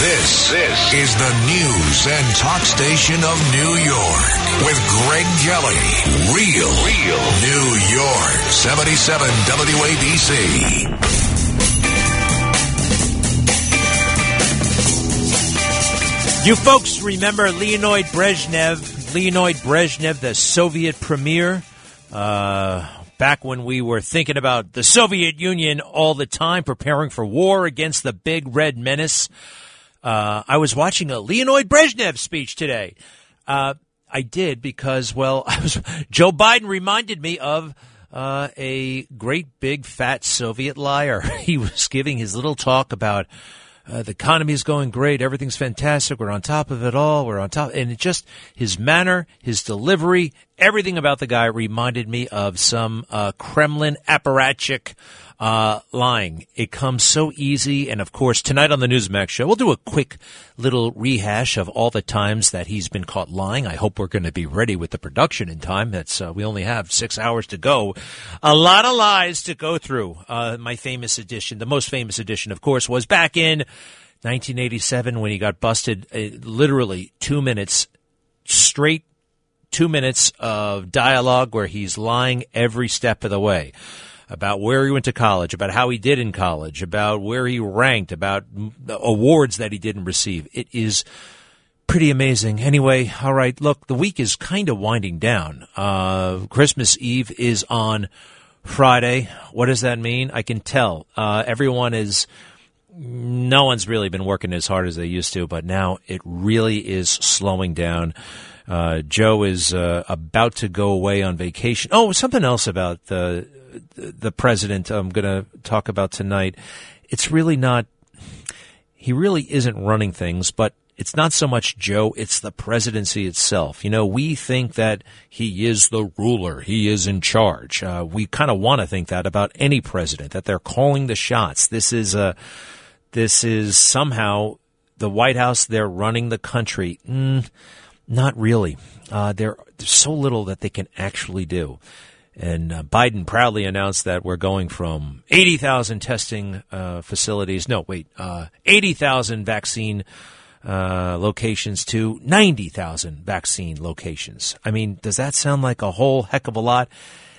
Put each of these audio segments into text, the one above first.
This, this is the news and talk station of New York with Greg Kelly. Real, real New York. 77 WABC. You folks remember Leonid Brezhnev, Leonid Brezhnev, the Soviet premier? Uh, back when we were thinking about the Soviet Union all the time, preparing for war against the big red menace. Uh, I was watching a Leonid Brezhnev speech today. Uh, I did because, well, I was, Joe Biden reminded me of uh, a great big fat Soviet liar. He was giving his little talk about uh, the economy is going great, everything's fantastic, we're on top of it all, we're on top, and it just his manner, his delivery, everything about the guy reminded me of some uh, Kremlin apparatchik uh, lying. It comes so easy. And of course, tonight on the Newsmax show, we'll do a quick little rehash of all the times that he's been caught lying. I hope we're going to be ready with the production in time. That's, uh, we only have six hours to go. A lot of lies to go through. Uh, my famous edition, the most famous edition, of course, was back in 1987 when he got busted uh, literally two minutes straight two minutes of dialogue where he's lying every step of the way about where he went to college, about how he did in college, about where he ranked, about awards that he didn't receive. It is pretty amazing. Anyway, all right, look, the week is kind of winding down. Uh, Christmas Eve is on Friday. What does that mean? I can tell. Uh, everyone is no one's really been working as hard as they used to, but now it really is slowing down. Uh, Joe is uh, about to go away on vacation. Oh, something else about the the president I'm going to talk about tonight. It's really not. He really isn't running things, but it's not so much Joe, it's the presidency itself. You know, we think that he is the ruler, he is in charge. Uh, we kind of want to think that about any president, that they're calling the shots. This is a, this is somehow the White House, they're running the country. Mm, not really. Uh, there's so little that they can actually do. And uh, Biden proudly announced that we're going from 80,000 testing uh, facilities, no, wait, uh, 80,000 vaccine uh, locations to 90,000 vaccine locations. I mean, does that sound like a whole heck of a lot?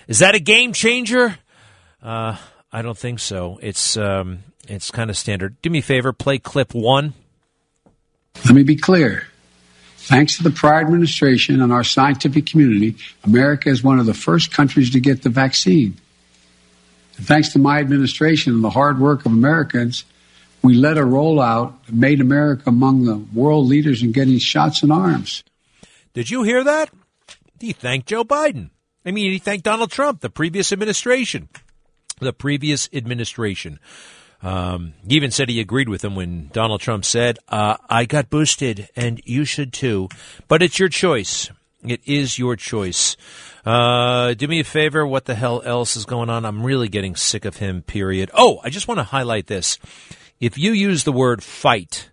Is that a game changer? Uh, I don't think so. It's um, it's kind of standard. Do me a favor, play clip one. Let me be clear. Thanks to the prior administration and our scientific community, America is one of the first countries to get the vaccine. And thanks to my administration and the hard work of Americans, we led a rollout that made America among the world leaders in getting shots in arms. Did you hear that? He thanked Joe Biden. I mean, he thanked Donald Trump, the previous administration. The previous administration. Um, he even said he agreed with him when Donald Trump said, uh, I got boosted and you should too. But it's your choice. It is your choice. Uh, do me a favor. What the hell else is going on? I'm really getting sick of him, period. Oh, I just want to highlight this. If you use the word fight,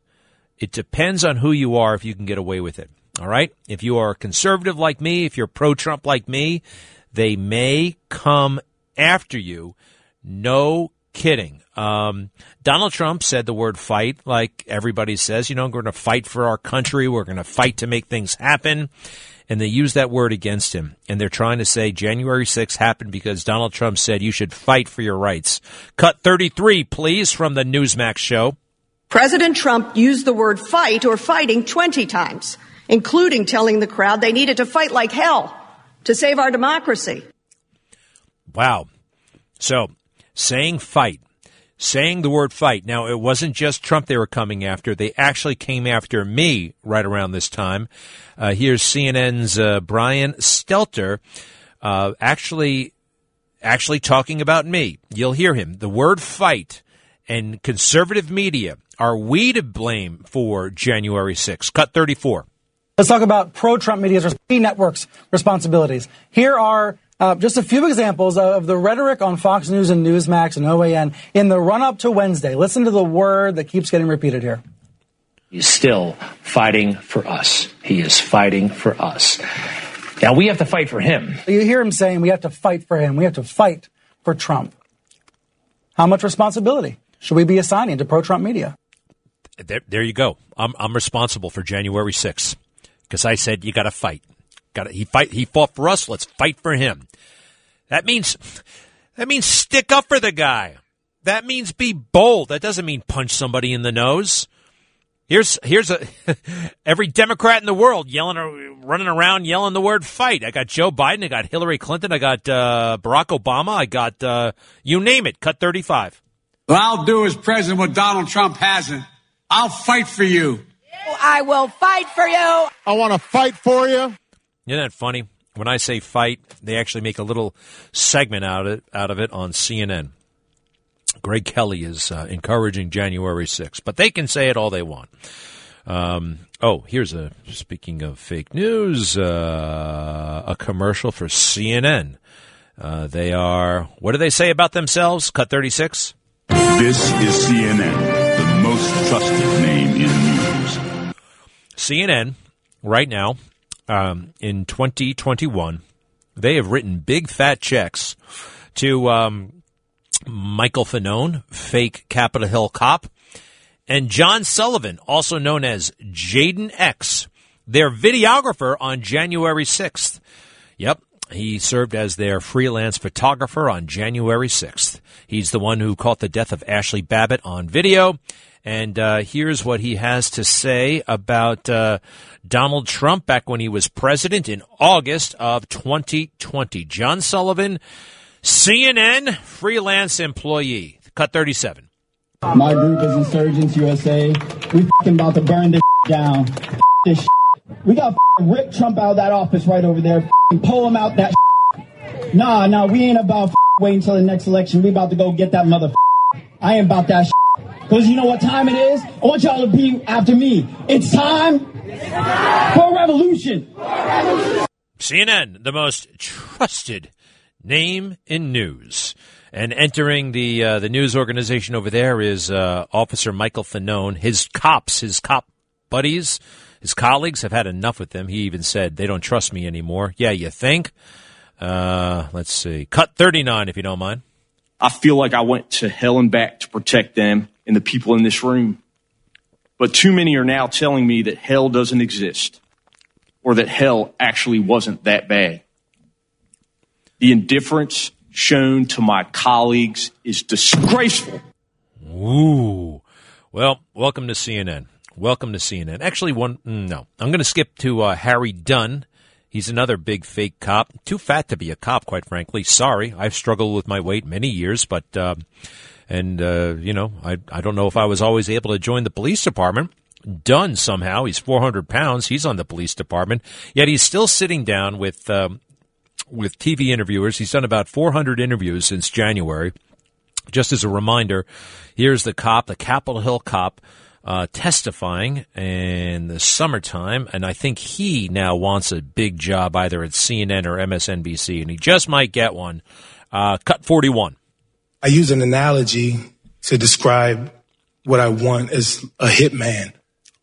it depends on who you are if you can get away with it. All right? If you are conservative like me, if you're pro Trump like me, they may come after you. No kidding. Um, Donald Trump said the word fight, like everybody says, you know, we're going to fight for our country. We're going to fight to make things happen. And they use that word against him. And they're trying to say January 6th happened because Donald Trump said you should fight for your rights. Cut 33, please, from the Newsmax show. President Trump used the word fight or fighting 20 times, including telling the crowd they needed to fight like hell to save our democracy. Wow. So, saying fight saying the word fight. Now, it wasn't just Trump they were coming after. They actually came after me right around this time. Uh, here's CNN's uh, Brian Stelter uh, actually actually talking about me. You'll hear him. The word fight and conservative media. Are we to blame for January 6th? Cut 34. Let's talk about pro Trump media's networks responsibilities. Here are uh, just a few examples of the rhetoric on Fox News and Newsmax and OAN in the run up to Wednesday. Listen to the word that keeps getting repeated here. He's still fighting for us. He is fighting for us. Now we have to fight for him. You hear him saying we have to fight for him. We have to fight for Trump. How much responsibility should we be assigning to pro Trump media? there, there you go. I'm, I'm responsible for January 6th because I said you got to fight. Got he fight. He fought for us. Let's fight for him. That means that means stick up for the guy. That means be bold. That doesn't mean punch somebody in the nose. Here's here's a every Democrat in the world yelling, running around yelling the word "fight." I got Joe Biden, I got Hillary Clinton, I got uh, Barack Obama, I got uh, you name it. Cut thirty five. Well, I'll do as president what Donald Trump hasn't. I'll fight for you. I will fight for you. I want to fight for you. Isn't that funny? When I say fight, they actually make a little segment out of it, out of it on CNN. Greg Kelly is uh, encouraging January 6th, but they can say it all they want. Um, oh, here's a speaking of fake news, uh, a commercial for CNN. Uh, they are, what do they say about themselves? Cut 36? This is CNN, the most trusted name in news. CNN, right now, um, in 2021, they have written big fat checks to um, Michael Fanone, fake Capitol Hill cop, and John Sullivan, also known as Jayden X, their videographer on January 6th. Yep, he served as their freelance photographer on January 6th. He's the one who caught the death of Ashley Babbitt on video. And uh, here's what he has to say about uh, Donald Trump back when he was president in August of 2020. John Sullivan CNN freelance employee. Cut 37. My group is Insurgence USA. We fucking about to burn this down. This we got rip Trump out of that office right over there. Pull him out that. Nah, nah, we ain't about f- waiting until the next election. We about to go get that mother. I ain't about that. Because you know what time it is? I want y'all to be after me. It's time for revolution. CNN, the most trusted name in news. And entering the uh, the news organization over there is uh, Officer Michael Fanone. His cops, his cop buddies, his colleagues have had enough with him. He even said they don't trust me anymore. Yeah, you think? Uh, let's see. Cut thirty nine, if you don't mind. I feel like I went to hell and back to protect them and the people in this room. But too many are now telling me that hell doesn't exist or that hell actually wasn't that bad. The indifference shown to my colleagues is disgraceful. Ooh. Well, welcome to CNN. Welcome to CNN. Actually, one, mm, no. I'm going to skip to uh, Harry Dunn. He's another big fake cop. Too fat to be a cop, quite frankly. Sorry. I've struggled with my weight many years, but, uh, and, uh, you know, I, I don't know if I was always able to join the police department. Dunn somehow. He's 400 pounds. He's on the police department. Yet he's still sitting down with, um, with TV interviewers. He's done about 400 interviews since January. Just as a reminder, here's the cop, the Capitol Hill cop, uh, testifying in the summertime, and I think he now wants a big job either at CNN or MSNBC, and he just might get one. Uh, cut 41. I use an analogy to describe what I want as a hitman.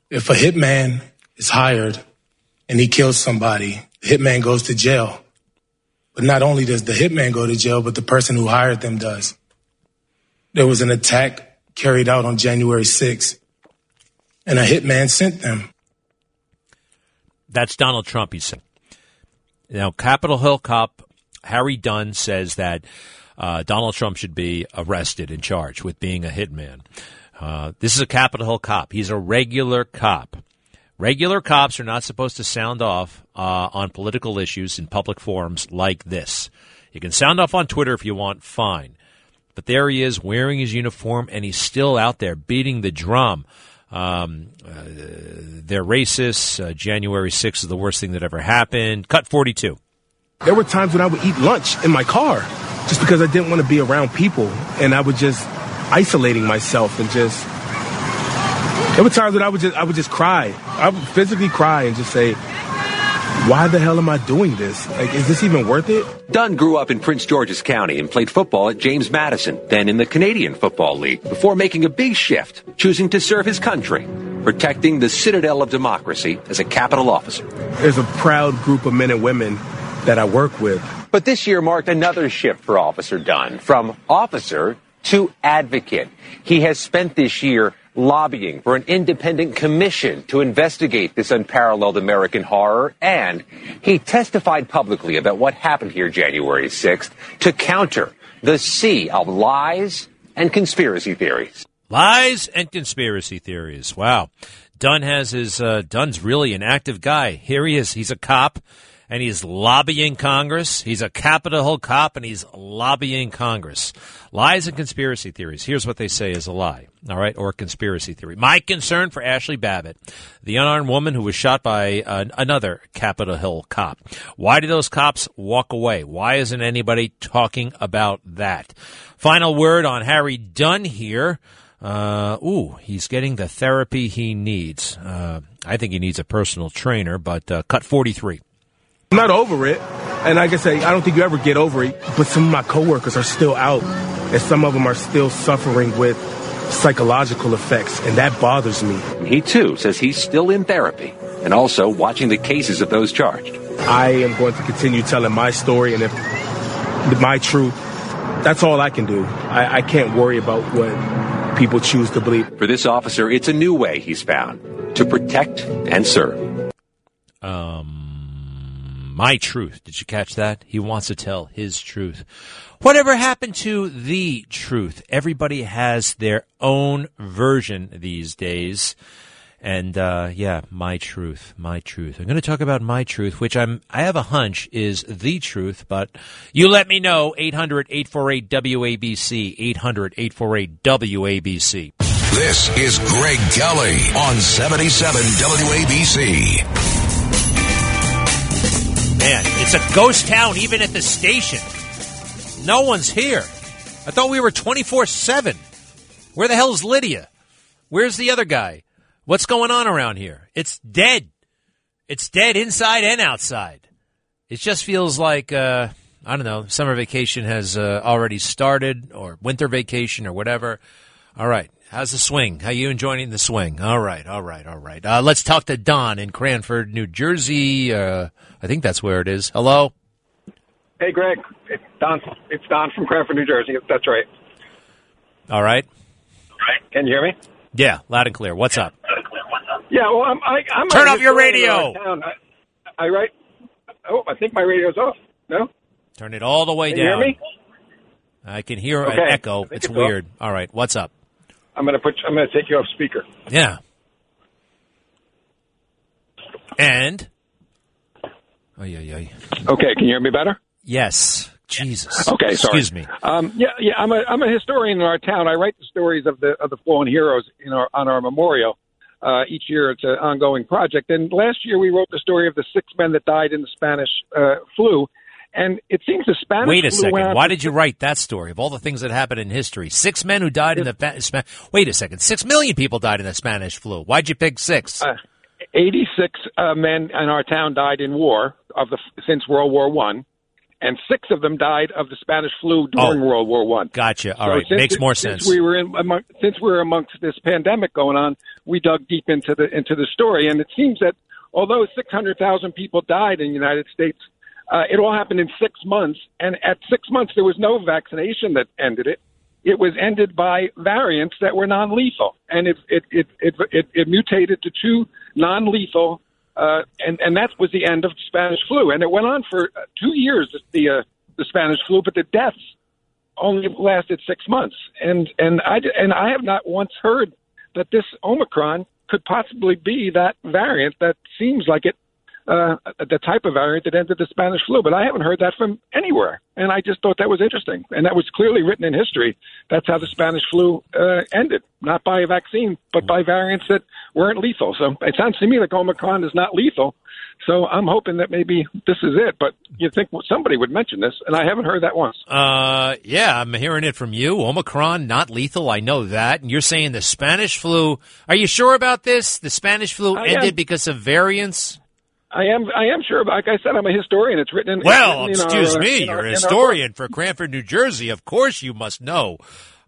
If a hitman is hired and he kills somebody, the hitman goes to jail. But not only does the hitman go to jail, but the person who hired them does. There was an attack carried out on January 6th, and a hitman sent them. That's Donald Trump, he said. Now, Capitol Hill cop Harry Dunn says that uh, Donald Trump should be arrested and charged with being a hitman. Uh, this is a Capitol Hill cop. He's a regular cop. Regular cops are not supposed to sound off uh, on political issues in public forums like this. You can sound off on Twitter if you want, fine. But there he is wearing his uniform, and he's still out there beating the drum. Um, uh, they're racist. Uh, January 6th is the worst thing that ever happened. Cut 42. There were times when I would eat lunch in my car just because I didn't want to be around people, and I was just isolating myself and just there were times that I would just I would just cry. I would physically cry and just say, why the hell am I doing this? Like, is this even worth it? Dunn grew up in Prince George's County and played football at James Madison, then in the Canadian Football League, before making a big shift, choosing to serve his country, protecting the citadel of democracy as a Capitol officer. There's a proud group of men and women that I work with. But this year marked another shift for Officer Dunn, from officer to advocate. He has spent this year lobbying for an independent commission to investigate this unparalleled American horror, and he testified publicly about what happened here January 6th to counter the sea of lies and conspiracy theories. Lies and conspiracy theories. Wow. Dunn has his, uh, Dunn's really an active guy. Here he is. He's a cop and he's lobbying Congress. He's a Capitol Hill cop and he's lobbying Congress. Lies and conspiracy theories. Here's what they say is a lie, all right, or a conspiracy theory. My concern for Ashley Babbitt, the unarmed woman who was shot by uh, another Capitol Hill cop. Why did those cops walk away? Why isn't anybody talking about that? Final word on Harry Dunn here. Uh, ooh, he's getting the therapy he needs. Uh, I think he needs a personal trainer, but uh, cut 43. I'm not over it. And like I say, I don't think you ever get over it. But some of my coworkers are still out, and some of them are still suffering with psychological effects, and that bothers me. He too says he's still in therapy and also watching the cases of those charged. I am going to continue telling my story and if my truth. That's all I can do. I, I can't worry about what people choose to believe. For this officer, it's a new way he's found to protect and serve. Um, my truth. Did you catch that? He wants to tell his truth. Whatever happened to the truth? Everybody has their own version these days. And uh, yeah, my truth, my truth. I'm going to talk about my truth, which I'm I have a hunch is the truth, but you let me know 800-848 WABC 800-848 WABC. This is Greg Kelly on 77 WABC. Man, it's a ghost town even at the station. No one's here. I thought we were 24/7. Where the hell's Lydia? Where's the other guy? What's going on around here? It's dead. It's dead inside and outside. It just feels like uh, I don't know. Summer vacation has uh, already started, or winter vacation, or whatever. All right. How's the swing? How you enjoying the swing? All right, all right, all right. Uh, let's talk to Don in Cranford, New Jersey. Uh, I think that's where it is. Hello. Hey, Greg. It's Don. It's Don from Cranford, New Jersey. That's right. All right. Right. Can you hear me? Yeah, loud and clear. What's up? Yeah. Well, I'm. I, I'm Turn off your radio. I, I write. Oh, I think my radio's off. No. Turn it all the way Can you down. hear me? I can hear Okay. an echo. I It's it's off. weird. All right, what's up? I'm gonna put. I'm gonna take you off speaker. Yeah. And. Oh yeah, yeah. Okay. Can you hear me better? Yes. Jesus. Okay, sorry. Excuse me. Um, yeah, yeah. I'm a I'm a historian in our town. I write the stories of the of the fallen heroes in our on our memorial. Uh, each year, it's an ongoing project. And last year, we wrote the story of the six men that died in the Spanish uh, flu. And it seems the Spanish Wait a second. Why did you write that story of all the things that happened in history? Six men who died in the fa- Spa- Wait a second. Six million people died in the Spanish flu. Why'd you pick six? Uh, 86 uh, men in our town died in war of the since World War One, and six of them died of the Spanish flu during World War One. Gotcha. All So right, since makes it- more sense. we were in among, since we were amongst this pandemic going on, we dug deep into the into the story, and it seems that although 600,000 people died in the United States, uh, it all happened in six months, and at six months there was no vaccination that ended it. It was ended by variants that were non-lethal, and it it it it, it, it mutated to two non-lethal, uh, and and that was the end of Spanish flu, and it went on for uh, two years. The uh, the Spanish flu, but the deaths only lasted six months, and and I and I have not once heard that this Omicron could possibly be that variant that seems like it, uh, the type of variant that ended the Spanish flu. But I haven't heard that from anywhere, and I just thought that was interesting, and that was clearly written in history. That's how the Spanish flu uh, ended, not by a vaccine, but by variants that weren't lethal. So it sounds to me like Omicron is not lethal. So I'm hoping that maybe this is it. But you think somebody would mention this, and I haven't heard that once. Uh, yeah, I'm hearing it from you. Omicron, not lethal. I know that. And you're saying the Spanish flu. Are you sure about this? The Spanish flu I ended am. because of variants? I am. I am sure. Like I said, I'm a historian. It's written. in Well, it's written excuse our, me. our- You're a historian for Cranford, New Jersey. Of course you must know.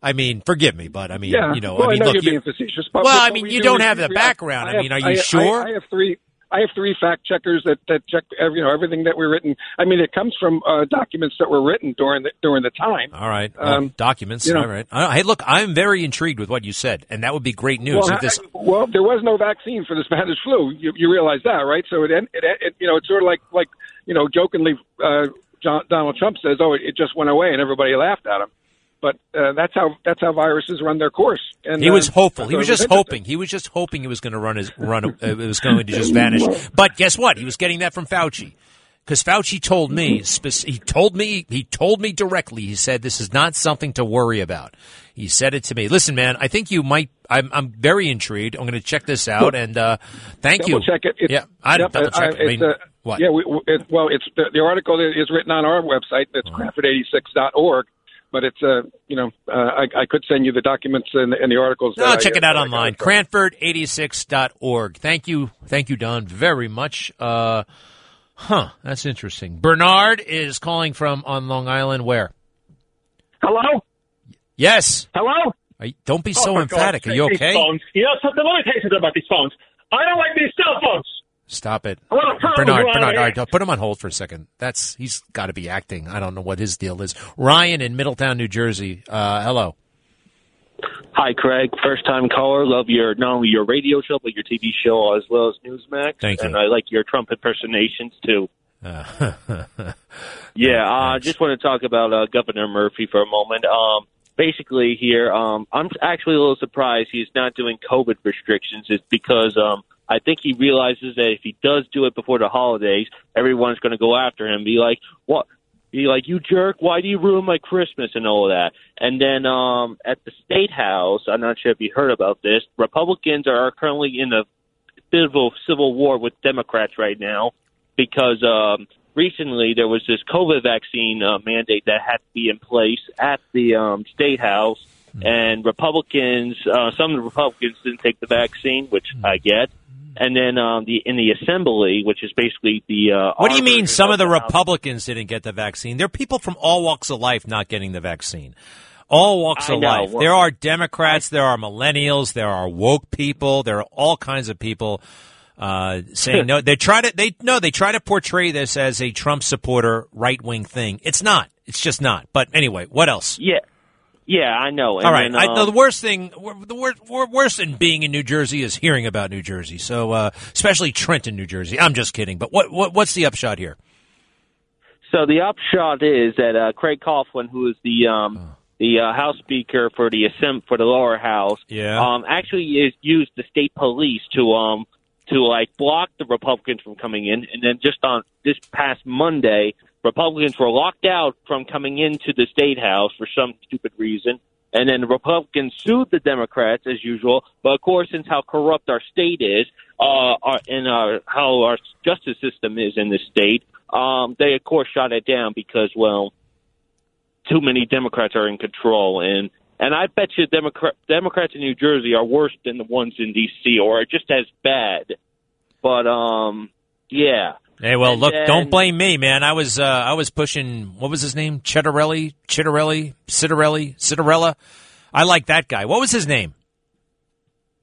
I mean, forgive me, but I mean, Yeah. you know, well, I mean, know look, you're being facetious. Well, I we mean, you do don't have the we- background. I have- mean, are you I- sure? I, I have three. I have three fact checkers that that check you know everything that we're written. I mean, it comes from uh, documents that were written during the during the time. All right, well, Um, documents. you know- all right. Uh, hey, look, I'm very intrigued with what you said, and that would be great news. Well, if this, well, there was no vaccine for the Spanish flu. You, you realize that, right? So it, it, it, you know, it's sort of like, like you know, jokingly, uh, John, Donald Trump says, "Oh, it, it just went away," and everybody laughed at him. But uh, that's how that's how viruses run their course. And he was uh, hopeful. He was just hoping. He was just hoping it was going to run his run. uh, it was going to just vanish. But guess what? He was getting that from Fauci. Because Fauci told me, he told me, he told me directly. He said this is not something to worry about. He said it to me. Listen, man, I think you might. I'm, I'm very intrigued. I'm going to check this out, and uh, thank double you. Check it. It's, yeah, I yep, double check. I- it. I mean, uh, what? Yeah, we, it, well, it's the, the article is written on our website. That's Cranford86.org. But it's uh, you know, uh, I, I could send you the documents and, the- and the articles. No, that I- check it out online. got from. Cranford86.org. Thank you. Thank you, Don, very much. Uh, huh, that's interesting. Bernard is calling from on Long Island. Where? Hello? Yes. Hello? Are you- don't be Oh, so emphatic. God's Are you okay? These phones. You know something? Let me tell you something about these phones. I don't like these cell phones. Stop it. I want to turn Bernard, Bernard, all right, put him on hold for a second. That's he's got to be acting. I don't know what his deal is. Ryan in Middletown, New Jersey. Uh, hello. Hi, Craig. First time caller. Love your not only your radio show but your TV show as well as Newsmax. Thank you. And I like your Trump impersonations too. Uh, Yeah, I uh, just want to talk about uh, Governor Murphy for a moment. Um, basically, here, um, I'm actually a little surprised he's not doing COVID restrictions. It's because um, I think he realizes that if he does do it before the holidays, everyone's going to go after him. Be like, what? Be like, you jerk! Why do you ruin my Christmas and all of that? And then um, at the state house, I'm not sure if you heard about this. Republicans are currently in a bit of a civil war with Democrats right now because um, recently there was this COVID vaccine uh, mandate that had to be in place at the um, state house, and Republicans, uh, some of the Republicans didn't take the vaccine, which I get. And then um, the in the assembly, which is basically the uh, What do you mean some of the House- Republicans didn't get the vaccine? There are people from all walks of life not getting the vaccine. All walks I of know. life. Well, There are Democrats, there are millennials, there are woke people, there are all kinds of people uh, saying no. They try to they no, they try to portray this as a Trump supporter right wing thing. It's not. It's just not. But anyway, what else? Yeah, yeah, I know. And All right. then, I, um, the worst thing, the worst, worse than being in New Jersey is hearing about New Jersey. So, uh, especially Trenton, New Jersey. I'm just kidding. But what, what what's the upshot here? So the upshot is that uh, Craig Coughlin, who is the um, the uh, House Speaker for the Assemb- for the lower house, Yeah. um, actually is used the state police to um to like block the Republicans from coming in, and then just on this past Monday, Republicans were locked out from coming into the state house for some stupid reason. And then the Republicans sued the Democrats as usual, but of course, since how corrupt our state is, uh, our, and uh, how our justice system is in the state, um, they of course shot it down because, well, too many Democrats are in control, and and I bet you Democrat Democrats in New Jersey are worse than the ones in D.C. or are just as bad. But um, yeah. Hey, well, And look, then- don't blame me, man. I was uh, I was pushing. What was his name? Chittarelli, Chittarelli, Citarelli, Citarella. I like that guy. What was his name?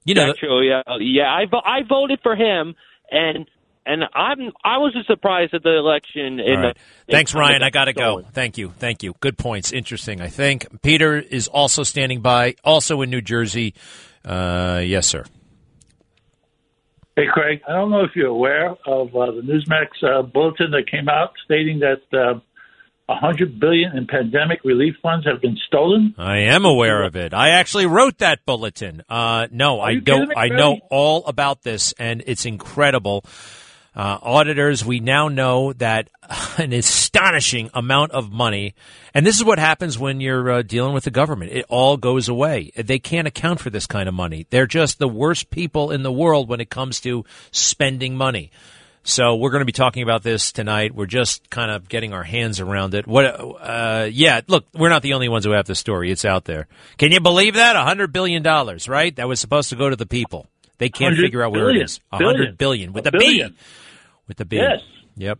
You know, true. Yeah, yeah. I vo- I voted for him, and and I'm I was surprised at the election. In right. the, Thanks, in Ryan. I got to go. Thank you. Thank you. Good points. Interesting, I think. Peter is also standing by, also in New Jersey. Uh, yes, sir. Hey, Craig, I don't know if you're aware of uh, the Newsmax uh, bulletin that came out stating that uh, 100 billion in pandemic relief funds have been stolen. I am aware of it. I actually wrote that bulletin. Uh, no, I don't. me, I know all about this, and it's incredible. Uh, auditors, we now know that an astonishing amount of money, and this is what happens when you're uh, dealing with the government. It all goes away. They can't account for this kind of money. They're just the worst people in the world when it comes to spending money. So we're going to be talking about this tonight. We're just kind of getting our hands around it. What? Uh, yeah, look, we're not the only ones who have the story. It's out there. Can you believe that? A hundred billion dollars, right? That was supposed to go to the people. They can't figure out where it billion. is. A hundred Billion. billion with A a B. With the B. Yes. Yep.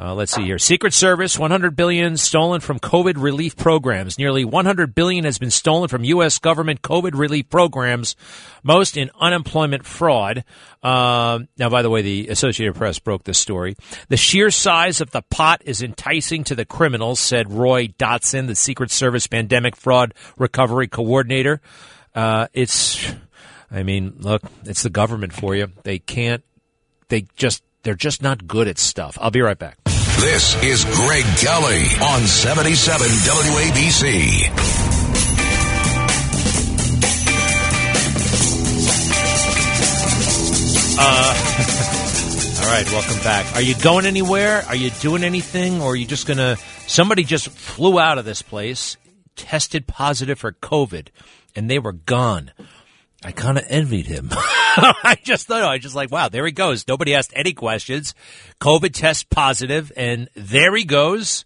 Uh, let's see here. Secret Service, 100 billion stolen from COVID relief programs. Nearly 100 billion has been stolen from U.S. government COVID relief programs, most in unemployment fraud. Um, now, by the way, the Associated Press broke this story. The sheer size of the pot is enticing to the criminals, said Roy Dotson, the Secret Service pandemic fraud recovery coordinator. Uh, it's, I mean, look, it's the government for you. They can't, they just, they're just not good at stuff. I'll be right back. This is Greg Kelly on 77 WABC. Uh, all right, welcome back. Are you going anywhere? Are you doing anything? Or are you just going to. Somebody just flew out of this place, tested positive for COVID, and they were gone. I kind of envied him. I just thought, I just like, wow, there he goes. Nobody asked any questions. COVID test positive, and there he goes.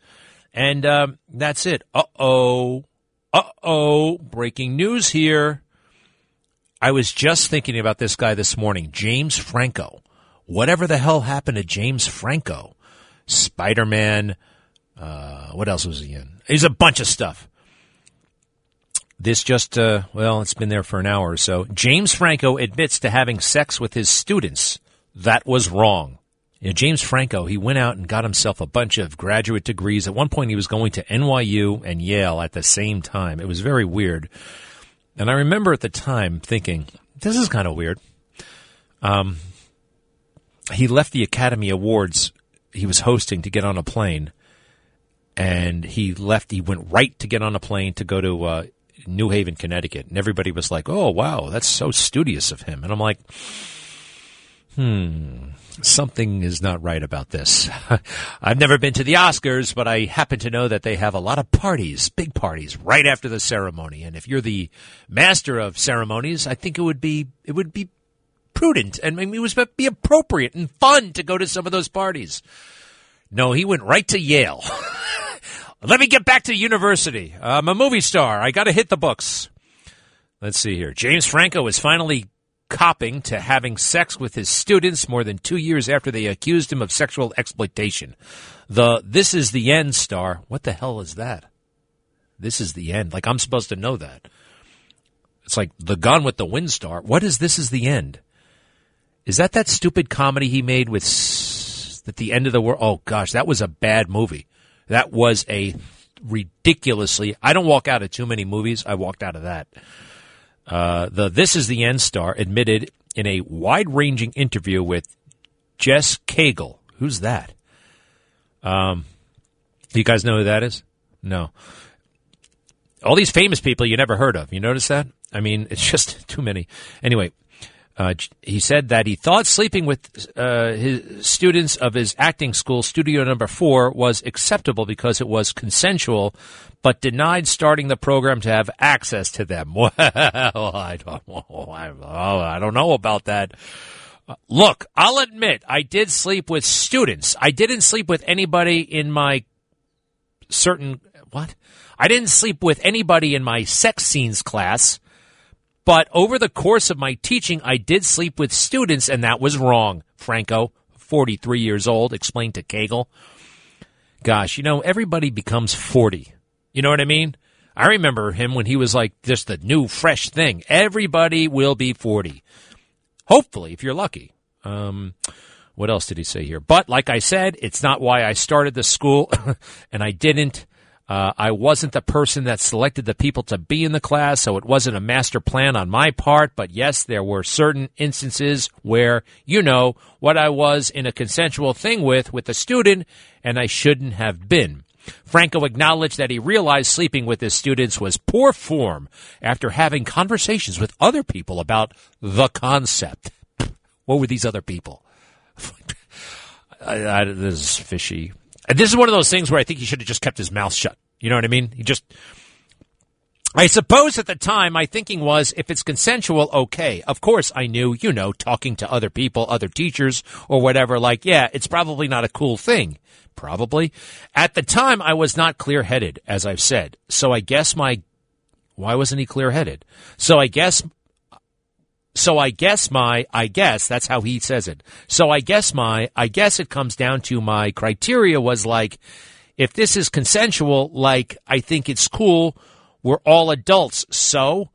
And um, that's it. Uh oh. Uh oh. Breaking news here. I was just thinking about this guy this morning, James Franco. Whatever the hell happened to James Franco? Spider Man. Uh, what else was he in? He's a bunch of stuff. This just, uh, well, it's been there for an hour or so. James Franco admits to having sex with his students. That was wrong. You know, James Franco, he went out and got himself a bunch of graduate degrees. At one point, he was going to NYU and Yale at the same time. It was very weird. And I remember at the time thinking, this is kind of weird. Um, he left the Academy Awards he was hosting to get on a plane. And he left, he went right to get on a plane to go to uh, New Haven, Connecticut. And everybody was like, oh, wow, that's so studious of him. And I'm like, hmm, something is not right about this. I've never been to the Oscars, but I happen to know that they have a lot of parties, big parties, right after the ceremony. And if you're the master of ceremonies, I think it would be, it would be prudent and maybe it would be appropriate and fun to go to some of those parties. No, he went right to Yale. Let me get back to university. I'm a movie star. I got to hit the books. Let's see here. James Franco is finally copping to having sex with his students more than two years after they accused him of sexual exploitation. The This is the End star. What the hell is that? This is the end. Like I'm supposed to know that. It's like the Gone with the Wind star. What is This is the End? Is that that stupid comedy he made with at the end of the world? Oh gosh, that was a bad movie. That was a ridiculously. I don't walk out of too many movies. I walked out of that. Uh, the This Is the End star admitted in a wide ranging interview with Jess Cagle. Who's that? Um, you guys know who that is? No. All these famous people you never heard of. You notice that? I mean, it's just too many. Anyway, uh, he said that he thought sleeping with uh, his students of his acting school, Studio Number Four, was acceptable because it was consensual, but denied starting the program to have access to them. Well, I don't. I don't know about that. Uh, look, I'll admit I did sleep with students. I didn't sleep with anybody in my certain what? I didn't sleep with anybody in my sex scenes class. But over the course of my teaching, I did sleep with students, and that was wrong. Franco, 43 years old, explained to Cagle. Gosh, you know, everybody becomes 40. You know what I mean? I remember him when he was like just the new, fresh thing. Everybody will be 40. Hopefully, if you're lucky. Um, what else did he say here? But like I said, it's not why I started the school, and I didn't. Uh, I wasn't the person that selected the people to be in the class, so it wasn't a master plan on my part. But yes, there were certain instances where, you know, what I was in a consensual thing with, with a student, and I shouldn't have been. Franco acknowledged that he realized sleeping with his students was poor form after having conversations with other people about the concept. What were these other people? I, I, this is fishy. And this is one of those things where I think he should have just kept his mouth shut. You know what I mean? He just. I suppose at the time my thinking was if it's consensual, okay. Of course I knew, you know, talking to other people, other teachers or whatever, like, yeah, it's probably not a cool thing. Probably. At the time I was not clear headed, as I've said. So I guess my. Why wasn't he clear headed? So I guess So I guess my, I guess, that's how he says it. So I guess my, I guess it comes down to my criteria was like, if this is consensual, like, I think it's cool, we're all adults. So,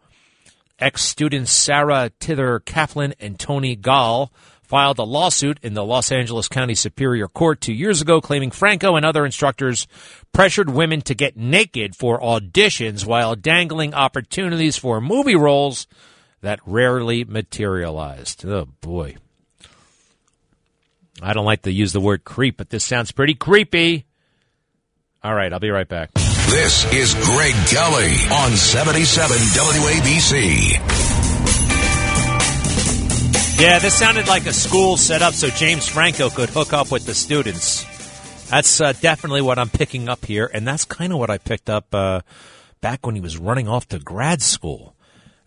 ex students Sarah Tither Kaplan and Toni Gaal filed a lawsuit in the Los Angeles County Superior Court two years ago claiming Franco and other instructors pressured women to get naked for auditions while dangling opportunities for movie roles that rarely materialized. Oh boy. I don't like to use the word creep, but this sounds pretty creepy. All right, I'll be right back. This is Greg Kelly on 77 WABC. Yeah, this sounded like a school set up so James Franco could hook up with the students. That's uh, definitely what I'm picking up here, and that's kind of what I picked up uh, back when he was running off to grad school.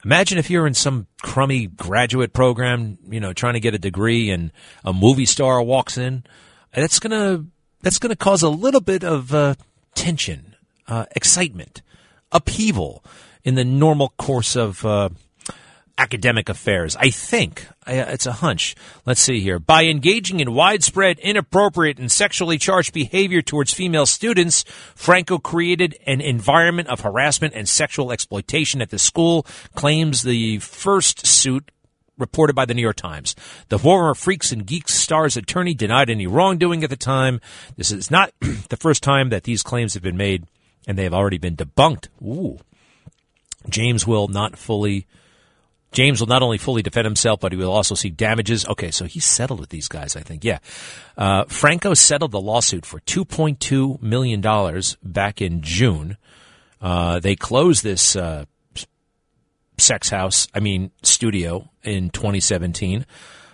Imagine if you're in some crummy graduate program, you know, trying to get a degree, and a movie star walks in. That's gonna that's gonna cause a little bit of uh, tension, uh, excitement, upheaval in the normal course of uh, academic affairs. I think I, uh, it's a hunch. Let's see here. By engaging in widespread, inappropriate, and sexually charged behavior towards female students, Franco created an environment of harassment and sexual exploitation at the school, claims the first suit reported by the New York Times. The former Freaks and Geeks star's attorney denied any wrongdoing at the time. This is not the first time that these claims have been made, and they have already been debunked. Ooh. James will not fully James will not only fully defend himself, but he will also seek damages. Okay, so he settled with these guys, I think. Yeah. Uh, Franco settled the lawsuit for $2.2 million back in June. Uh, they closed this uh, sex house, I mean, studio in 2017.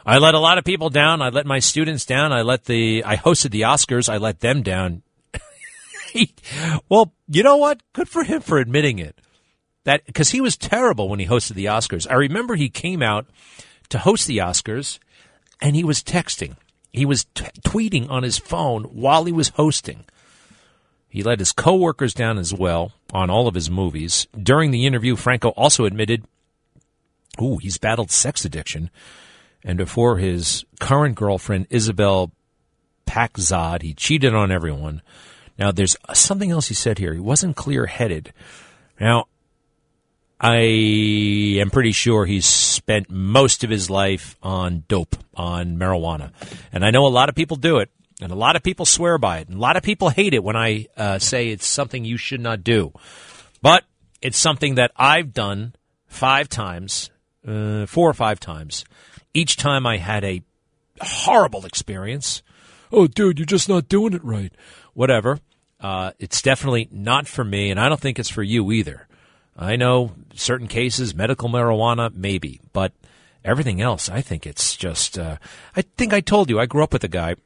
I let a lot of people down. I let my students down. I let the, I hosted the Oscars. I let them down. well, you know what? Good for him for admitting it that because he was terrible when he hosted the Oscars. I remember he came out to host the Oscars and he was texting. He was t- tweeting on his phone while he was hosting. He let his coworkers down as well on all of his movies. During the interview, Franco also admitted, "Ooh, he's battled sex addiction." And before his current girlfriend Isabel Pakzad, he cheated on everyone. Now, there's something else he said here. He wasn't clear-headed. Now, I am pretty sure he's spent most of his life on dope, on marijuana. And I know a lot of people do it, and a lot of people swear by it, and a lot of people hate it when I uh, say it's something you should not do. But it's something that I've done five times, uh, four or five times. Each time I had a horrible experience. Oh, dude, you're just not doing it right. Whatever. Uh, it's definitely not for me, and I don't think it's for you either. I know certain cases, medical marijuana, maybe, but everything else, I think it's just. Uh, I think I told you I grew up with a guy,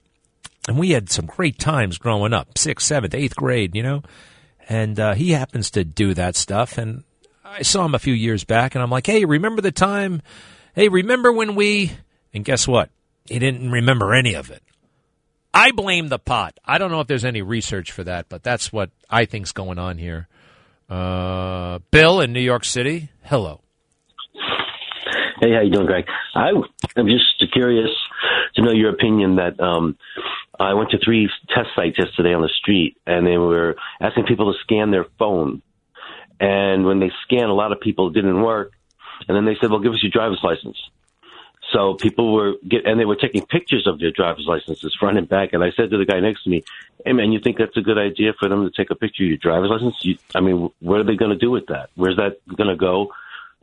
and we had some great times growing up, sixth, seventh, eighth grade, you know, and uh, he happens to do that stuff, and I saw him a few years back, and I'm like, hey, remember the time? Hey, remember when we? And guess what? He didn't remember any of it. I blame the pot. I don't know if there's any research for that, but that's what I think's going on here. Uh, Bill in New York City. Hello. Hey, how you doing, Greg? I am just curious to know your opinion that um, I went to three test sites yesterday on the street, and they were asking people to scan their phone. And when they scanned, a lot of people didn't work. And then they said, "Well, give us your driver's license." So people were get, and they were taking pictures of their driver's licenses front and back. And I said to the guy next to me, "Hey man, you think that's a good idea for them to take a picture of your driver's license? You, I mean, what are they going to do with that? Where's that going to go?"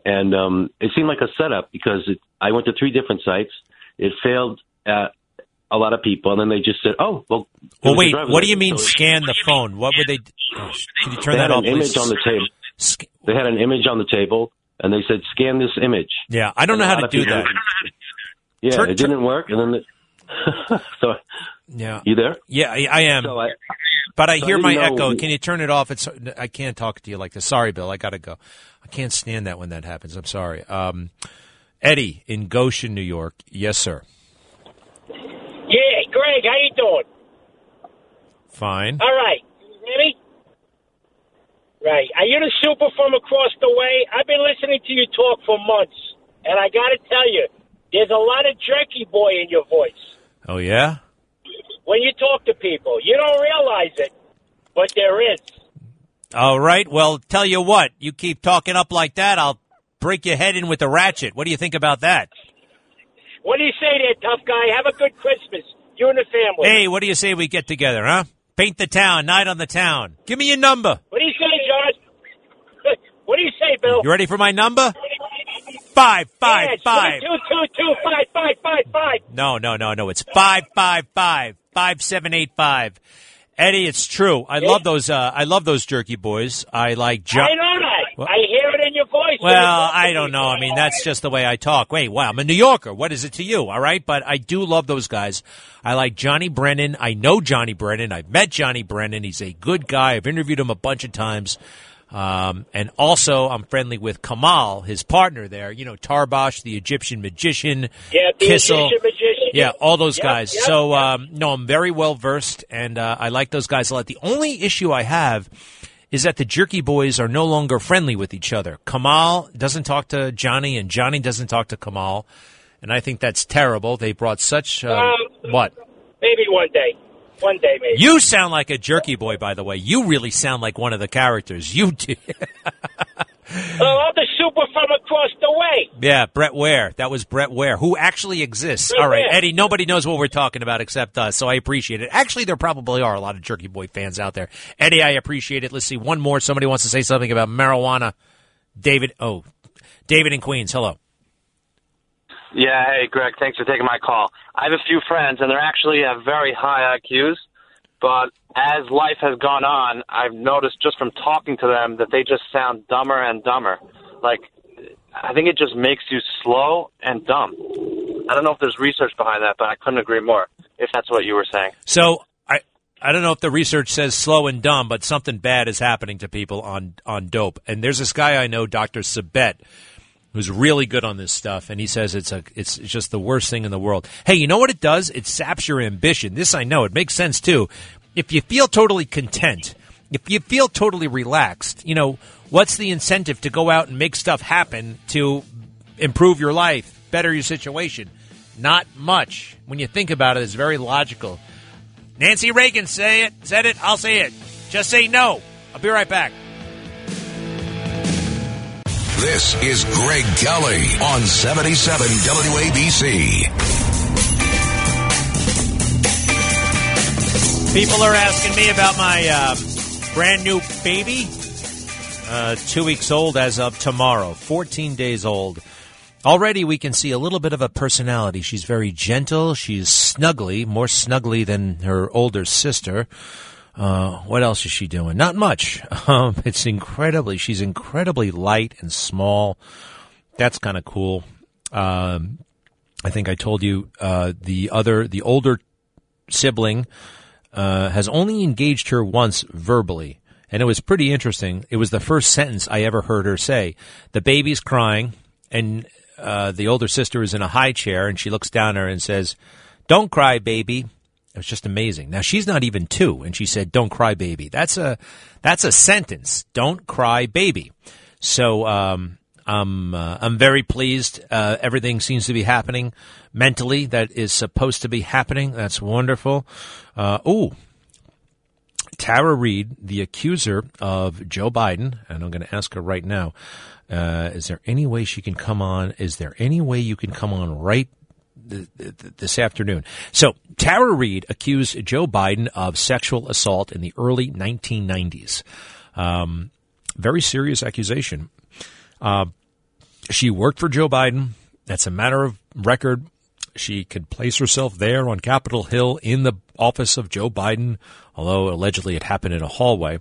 And um, it seemed like a setup because it, I went to three different sites. It failed at a lot of people, and then they just said, "Oh, well." Well, wait. What do you mean? So scan the phone? What would they? Oh, can you turn they that off? image on the table. They had an image on the table, and they said, "Scan this image." Yeah, I don't know And a how to do that. Yeah, Turn- it didn't work, and then the, so Yeah. you there? Yeah, I, I am. So I, but I so I hear my didn't echo. Can you turn it off? It's I can't talk to you like this. Sorry, Bill. I got to go. I can't stand that when that happens. I'm sorry. Um, Eddie in Goshen, New York. Yes, sir. Yeah, Greg, how you doing? Fine. All right, you ready? Right. Are you the super from across the way? I've been listening to you talk for months. and I got to tell you, there's a lot of jerky boy in your voice Oh yeah. when you talk to people. You don't realize it, but there is. All right. Well, tell you what, you keep talking up like that, I'll break your head in with a ratchet. What do you think about that? What do you say there, tough guy? Have a good Christmas. You and the family. Hey, what do you say we get together, huh? Paint the town, night on the town. Give me your number. What do you say? What do you say, Bill? You ready for my number? Five, five, yeah, five. Two, two, two, five, five, five, five. No, no, no, no. It's five, five, five, five, seven, eight, five. Eddie, it's true. I love those. Uh, I love those jerky boys. I like. Jo- I know that. Well- I hear it in your voice. Well, you talk to I don't know. I mean, that's just the way I talk. Wait, wow, I'm a New Yorker. What is it to you? All right, but I do love those guys. I like Johnny Brennan. I know Johnny Brennan. I've met Johnny Brennan. He's a good guy. I've interviewed him a bunch of times. Um, and also, I'm friendly with Kamal, his partner there. You know, Tarbosh, the Egyptian magician. Yeah, the Kissel. Egyptian magician. Yeah, all those Yep, guys. yep, so, yep. um, no, I'm very well versed, and uh, I like those guys a lot. The only issue I have is that the Jerky Boys are no longer friendly with each other. Kamal doesn't talk to Johnny, and Johnny doesn't talk to Kamal, and I think that's terrible. They brought such uh, Um, what? Maybe one day. One day, maybe. You sound like a Jerky Boy, by the way. You really sound like one of the characters. You do. Oh, I'm the super from across the way. Yeah, Brett Ware. That was Brett Ware, who actually exists. Brett All right, Ware. Eddie, nobody knows what we're talking about except us, so I appreciate it. Actually, there probably are a lot of Jerky Boy fans out there. Eddie, I appreciate it. Let's see, one more. Somebody wants to say something about marijuana. David, oh, David in Queens, hello. Yeah, hey, Greg, thanks for taking my call. I have a few friends, and they're actually have very high IQs, but as life has gone on, I've noticed just from talking to them that they just sound dumber and dumber. Like, I think it just makes you slow and dumb. I don't know if there's research behind that, but I couldn't agree more, if that's what you were saying. So I I don't know if the research says slow and dumb, but something bad is happening to people on on dope. And there's this guy I know, Dr. Sabet, who's really good on this stuff, and he says it's a it's just the worst thing in the world. Hey, you know what it does? It saps your ambition. This I know. It makes sense too. If you feel totally content, if you feel totally relaxed, you know, what's the incentive to go out and make stuff happen to improve your life, better your situation? Not much. When you think about it, it's very logical. Nancy Reagan say it, said it, I'll say it. Just say no. I'll be right back. This is Greg Kelly on 77 WABC. People are asking me about my uh, brand new baby. Uh, two weeks old as of tomorrow, 14 days old. Already we can see a little bit of a personality. She's very gentle. She's snuggly, more snuggly than her older sister. Uh, what else is she doing? Not much. Um, it's incredibly, she's incredibly light and small. That's kind of cool. Um, I think I told you, uh, the other, the older sibling, uh, has only engaged her once verbally. And it was pretty interesting. It was the first sentence I ever heard her say. The baby's crying, and uh, the older sister is in a high chair, and she looks down at her and says, Don't cry, baby. It was just amazing. Now she's not even two, and she said, "Don't cry, baby." That's a that's a sentence. Don't cry, baby. So um, I'm uh, I'm very pleased. Uh, everything seems to be happening mentally that is supposed to be happening. That's wonderful. Uh, ooh, Tara Reade, the accuser of Joe Biden, and I'm going to ask her right now. Uh, is there any way she can come on? Is there any way you can come on right th- th- this afternoon? So Tara Reade accused Joe Biden of sexual assault in the early 1990s. Um, very serious accusation. Uh, she worked for Joe Biden. That's a matter of record. She could place herself there on Capitol Hill in the office of Joe Biden, although allegedly it happened in a hallway.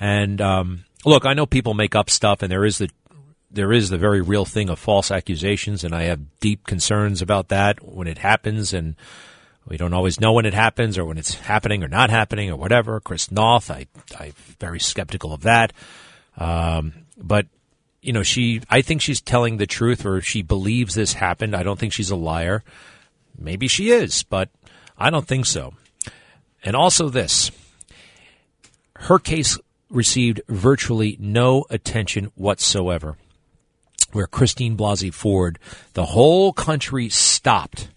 And um, look, I know people make up stuff, and there is the there is the very real thing of false accusations, and I have deep concerns about that when it happens, and we don't always know when it happens or when it's happening or not happening or whatever. Chris Noth, I I'm very skeptical of that, um, but you know, she, I think she's telling the truth or she believes this happened. I don't think she's a liar. Maybe she is, but I don't think so. And also this her case received virtually no attention whatsoever. Where Christine Blasey Ford, the whole country stopped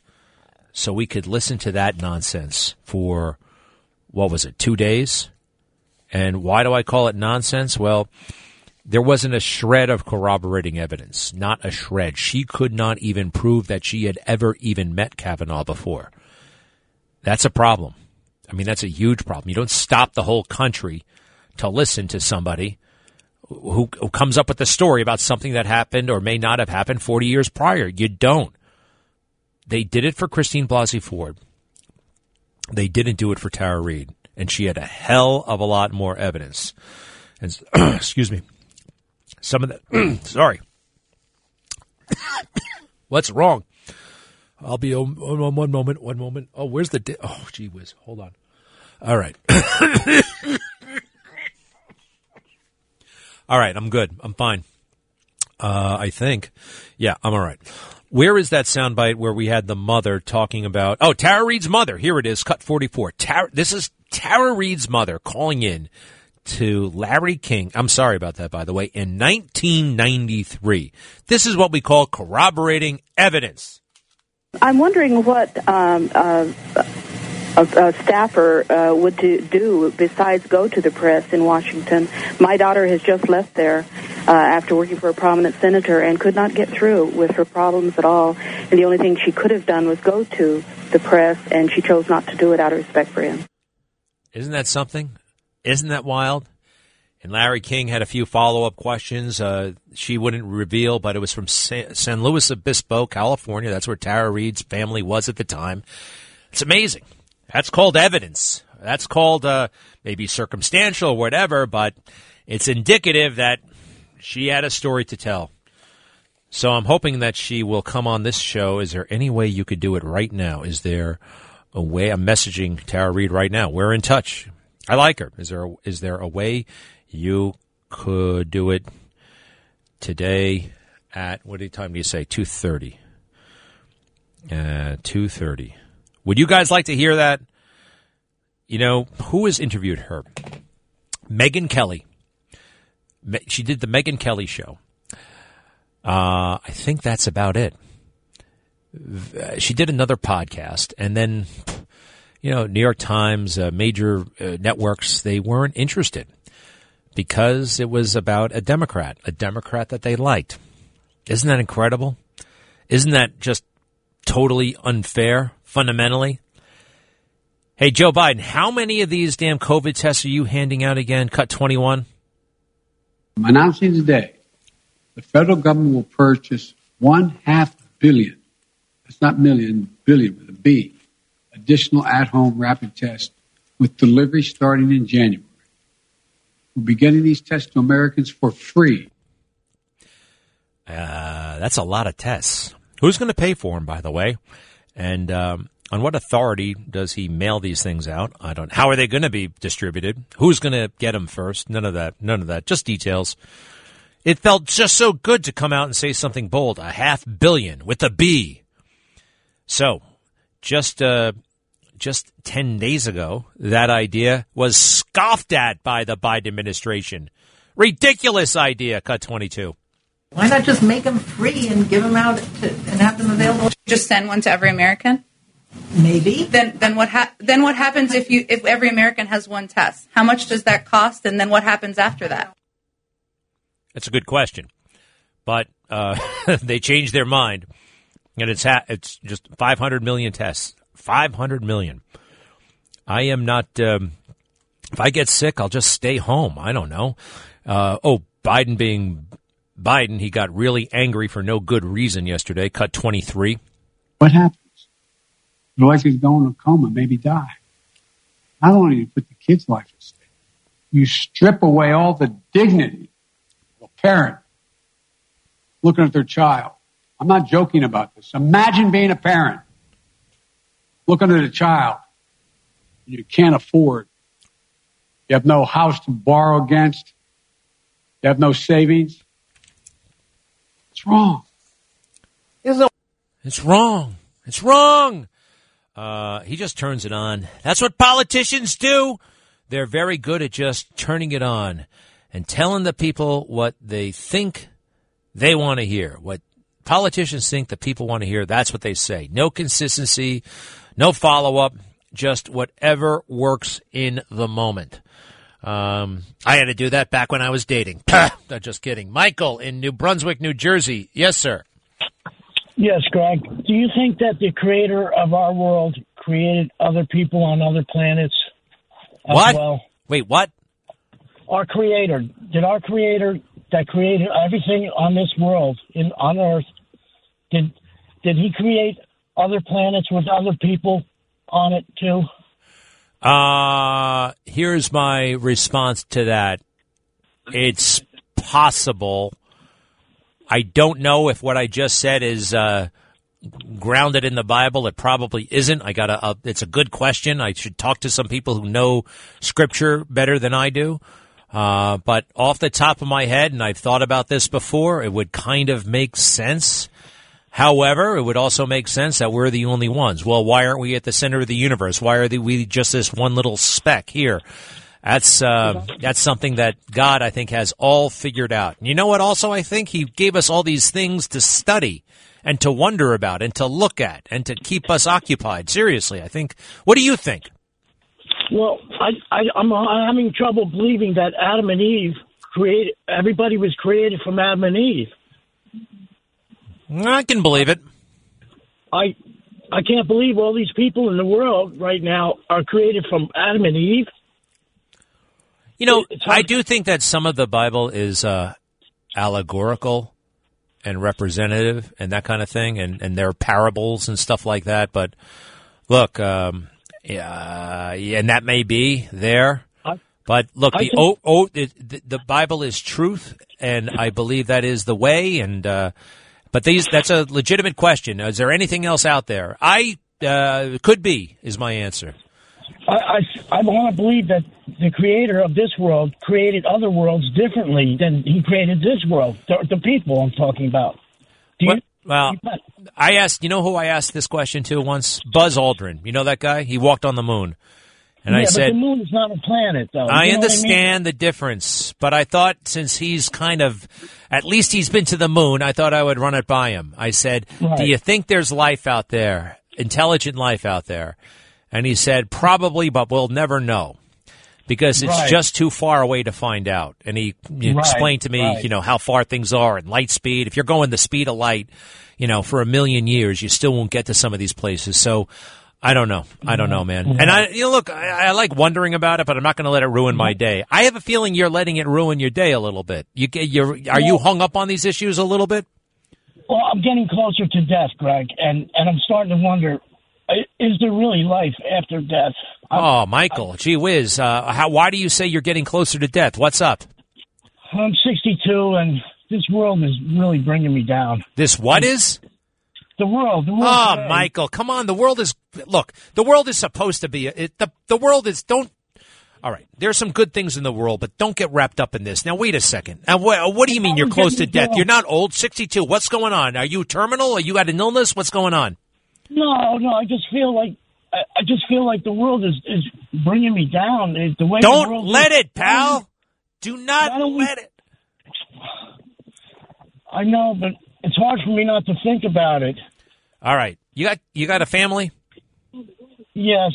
so we could listen to that nonsense for, what was it, two days? And why do I call it nonsense? Well, there wasn't a shred of corroborating evidence, not a shred. She could not even prove that she had ever even met Kavanaugh before. That's a problem. I mean, that's a huge problem. You don't stop the whole country to listen to somebody who, who comes up with a story about something that happened or may not have happened 40 years prior. You don't. They did it for Christine Blasey Ford. They didn't do it for Tara Reade, and she had a hell of a lot more evidence. And excuse me, some of the sorry, what's wrong? I'll be on, on one moment. One moment. Oh, where's the? Di- oh, gee whiz. Hold on. All right. all right. I'm good. I'm fine. Uh, I think. Yeah, I'm all right. Where is that soundbite where we had the mother talking about? Oh, Tara Reade's mother. Here it is. Cut 44. Tara, this is Tara Reade's mother calling in to Larry King. I'm sorry about that, by the way. In 1993. This is what we call corroborating evidence. I'm wondering what um, uh, a, a staffer uh, would do, do besides go to the press in Washington. My daughter has just left there uh, after working for a prominent senator and could not get through with her problems at all. And the only thing she could have done was go to the press, and she chose not to do it out of respect for him. Isn't that something? Isn't that wild? And Larry King had a few follow up questions. Uh, she wouldn't reveal, but it was from San Luis Obispo, California. That's where Tara Reade's family was at the time. It's amazing. That's called evidence. That's called uh, maybe circumstantial or whatever, but it's indicative that she had a story to tell. So I'm hoping that she will come on this show. Is there any way you could do it right now? Is there a way? I'm messaging Tara Reade right now. We're in touch. I like her. Is there a, is there a way you could do it today at what time do you say? Two thirty. Uh, two thirty. Would you guys like to hear that? You know who has interviewed her? Megyn Kelly. She did the Megyn Kelly show. Uh, I think that's about it. She did another podcast, and then you know, New York Times, uh, major uh, networks, they weren't interested because it was about a Democrat, a Democrat that they liked. Isn't that incredible? Isn't that just totally unfair, fundamentally? Hey, Joe Biden, how many of these damn COVID tests are you handing out again? Cut 21? I'm announcing today the federal government will purchase one half billion. That's not million, billion with a B additional at home rapid tests with delivery starting in January. We'll be getting these tests to Americans for free. Uh, that's a lot of tests. Who's going to pay for them, by the way? And um, on what authority does he mail these things out? I don't. How are they going to be distributed? Who's going to get them first? None of that. None of that. Just details. It felt just so good to come out and say something bold. A half billion with a B. So, just uh, just 10 days ago, that idea was scoffed at by the Biden administration. Ridiculous idea, cut 22. Why not just make them free and give them out to, and have them available? Just send one to every American? Maybe. Then then what ha- then what happens if you if every American has one test? How much does that cost and then what happens after that? That's a good question. But uh, they changed their mind and it's ha- it's just 500 million tests 500 million. I am not, um, if I get sick, I'll just stay home. I don't know. Uh, oh, Biden being Biden, he got really angry for no good reason yesterday, cut 23. What happens? The wife is going to coma, maybe die. Not only do you put the kid's life at stake, you strip away all the dignity of a parent looking at their child. I'm not joking about this. Imagine being a parent looking at a child you can't afford. You have no house to borrow against. You have no savings. It's wrong. It's wrong. It's wrong. Uh, he just turns it on. That's what politicians do. They're very good at just turning it on and telling the people what they think they want to hear. What politicians think the people want to hear, that's what they say. No consistency, no follow up, just whatever works in the moment. Um, I had to do that back when I was dating. Just kidding. Michael in New Brunswick, New Jersey. Yes, sir. Yes, Greg. Do you think that the creator of our world created other people on other planets as What? well? Wait, what? Our creator. Did our creator that created everything on this world in on Earth did did he create other planets with other people on it too? Uh, here's my response to that. It's possible. I don't know if what I just said is uh, grounded in the Bible. It probably isn't. I got a. It's a good question. I should talk to some people who know Scripture better than I do. Uh, but off the top of my head, and I've thought about this before, it would kind of make sense. However, it would also make sense that we're the only ones. Well, why aren't we at the center of the universe? Why are we just this one little speck here? That's uh, that's something that God, I think, has all figured out. And you know what? Also, I think He gave us all these things to study and to wonder about and to look at and to keep us occupied. Seriously, I think. What do you think? Well, I, I I'm having trouble believing that Adam and Eve created. Everybody was created from Adam and Eve. I can believe it. I I can't believe all these people in the world right now are created from Adam and Eve. You know, I do think that some of the Bible is uh, allegorical and representative and that kind of thing, and, and there are parables and stuff like that. But look, um, yeah, and that may be there. But look, the think- oh, oh, the, the Bible is truth, and I believe that is the way. And uh, but these that's a legitimate question. Is there anything else out there? I uh, could be is my answer. I, I, I want to believe that the creator of this world created other worlds differently than he created this world. The, the people I'm talking about. Do you, Well, I asked, you know who I asked this question to once? Buzz Aldrin. You know that guy? He walked on the moon. And yeah, I but said, the moon is not a planet, though. I You know what understand the difference, but I thought since he's kind of, at least he's been to the moon, I thought I would run it by him. I said, Right. Do you think there's life out there, intelligent life out there? And he said, Probably, but we'll never know. Because it's Right. just too far away to find out. And he, Right, explained to me, you know, how far things are and light speed. If you're going the speed of light, you know, for a million years, you still won't get to some of these places. So I don't know. I don't know, man. And I, you know, look, I, I like wondering about it, but I'm not going to let it ruin my day. I have a feeling you're letting it ruin your day a little bit. You get, you're, are you hung up on these issues a little bit? Well, I'm getting closer to death, Greg, and, and I'm starting to wonder: Is there really life after death? Oh, Michael, gee whiz. Uh, how, why do you say you're getting closer to death? What's up? I'm 62, and this world is really bringing me down. This what is? The world. The world. Oh, today. Michael, come on. The world is look. The world is supposed to be. It, the the world is don't. All right, there's some good things in the world, but don't get wrapped up in this. Now, wait a second. Now, what, what do you mean you're close to death? You're not old, 62. What's going on? Are you terminal? Are you got an illness? What's going on? No, no. I just feel like I, I just feel like the world is is bringing me down. It- The way Don't world let is- it, pal. Do not don't we- let it. I know, but it's hard for me not to think about it. All right, you got you got a family. Yes,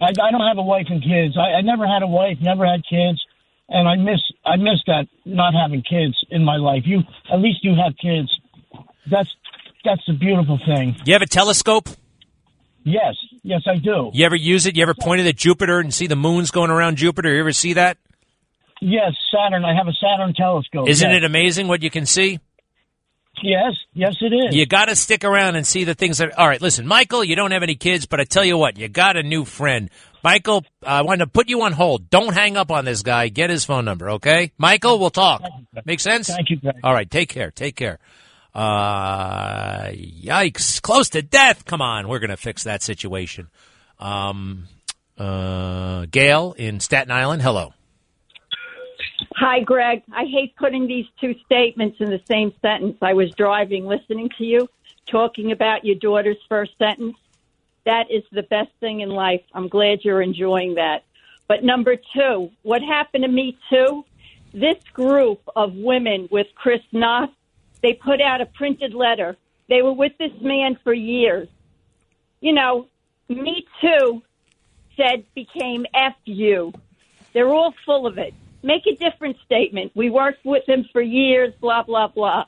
I, I don't have a wife and kids. I, I never had a wife, never had kids, and I miss I miss that not having kids in my life. You at least you have kids. That's that's the beautiful thing. You have a telescope? Yes, yes, I do. You ever use it? You ever pointed at Jupiter and see the moons going around Jupiter? You ever see that? Yes, Saturn. I have a Saturn telescope. Isn't yes. it amazing what you can see? Yes, yes, it is. You got to stick around and see the things that. All right, listen, Michael, you don't have any kids, but I tell you what, you got a new friend. Michael, I want to put you on hold. Don't hang up on this guy. Get his phone number, okay? Michael, we'll talk. Make sense? Thank you, Greg. All right, take care. Take care. Uh, yikes. Close to death. Come on. We're going to fix that situation. Um, uh, Gail in Staten Island. Hello. Hi, Greg. I hate putting these two statements in the same sentence. I was driving, listening to you, talking about your daughter's first sentence. That is the best thing in life. I'm glad you're enjoying that. But number two, what happened to me too? This group of women with Chris Noth They put out a printed letter. They were with this man for years. You know, Me Too said became F you. They're all full of it. Make a different statement. We worked with him for years, blah, blah, blah.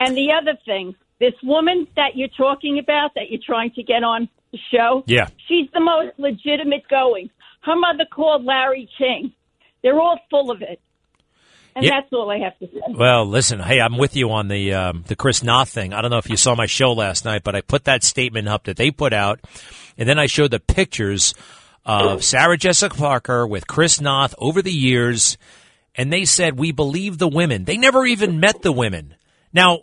And the other thing, this woman that you're talking about, that you're trying to get on the show, Yeah. she's the most legitimate going. Her mother called Larry King. They're all full of it. And Yeah. that's all I have to say. Well, listen, hey, I'm with you on the um, the Chris Noth thing. I don't know if you saw my show last night, but I put that statement up that they put out, and then I showed the pictures of Sarah Jessica Parker with Chris Noth over the years, and they said we believe the women. They never even met the women. Now,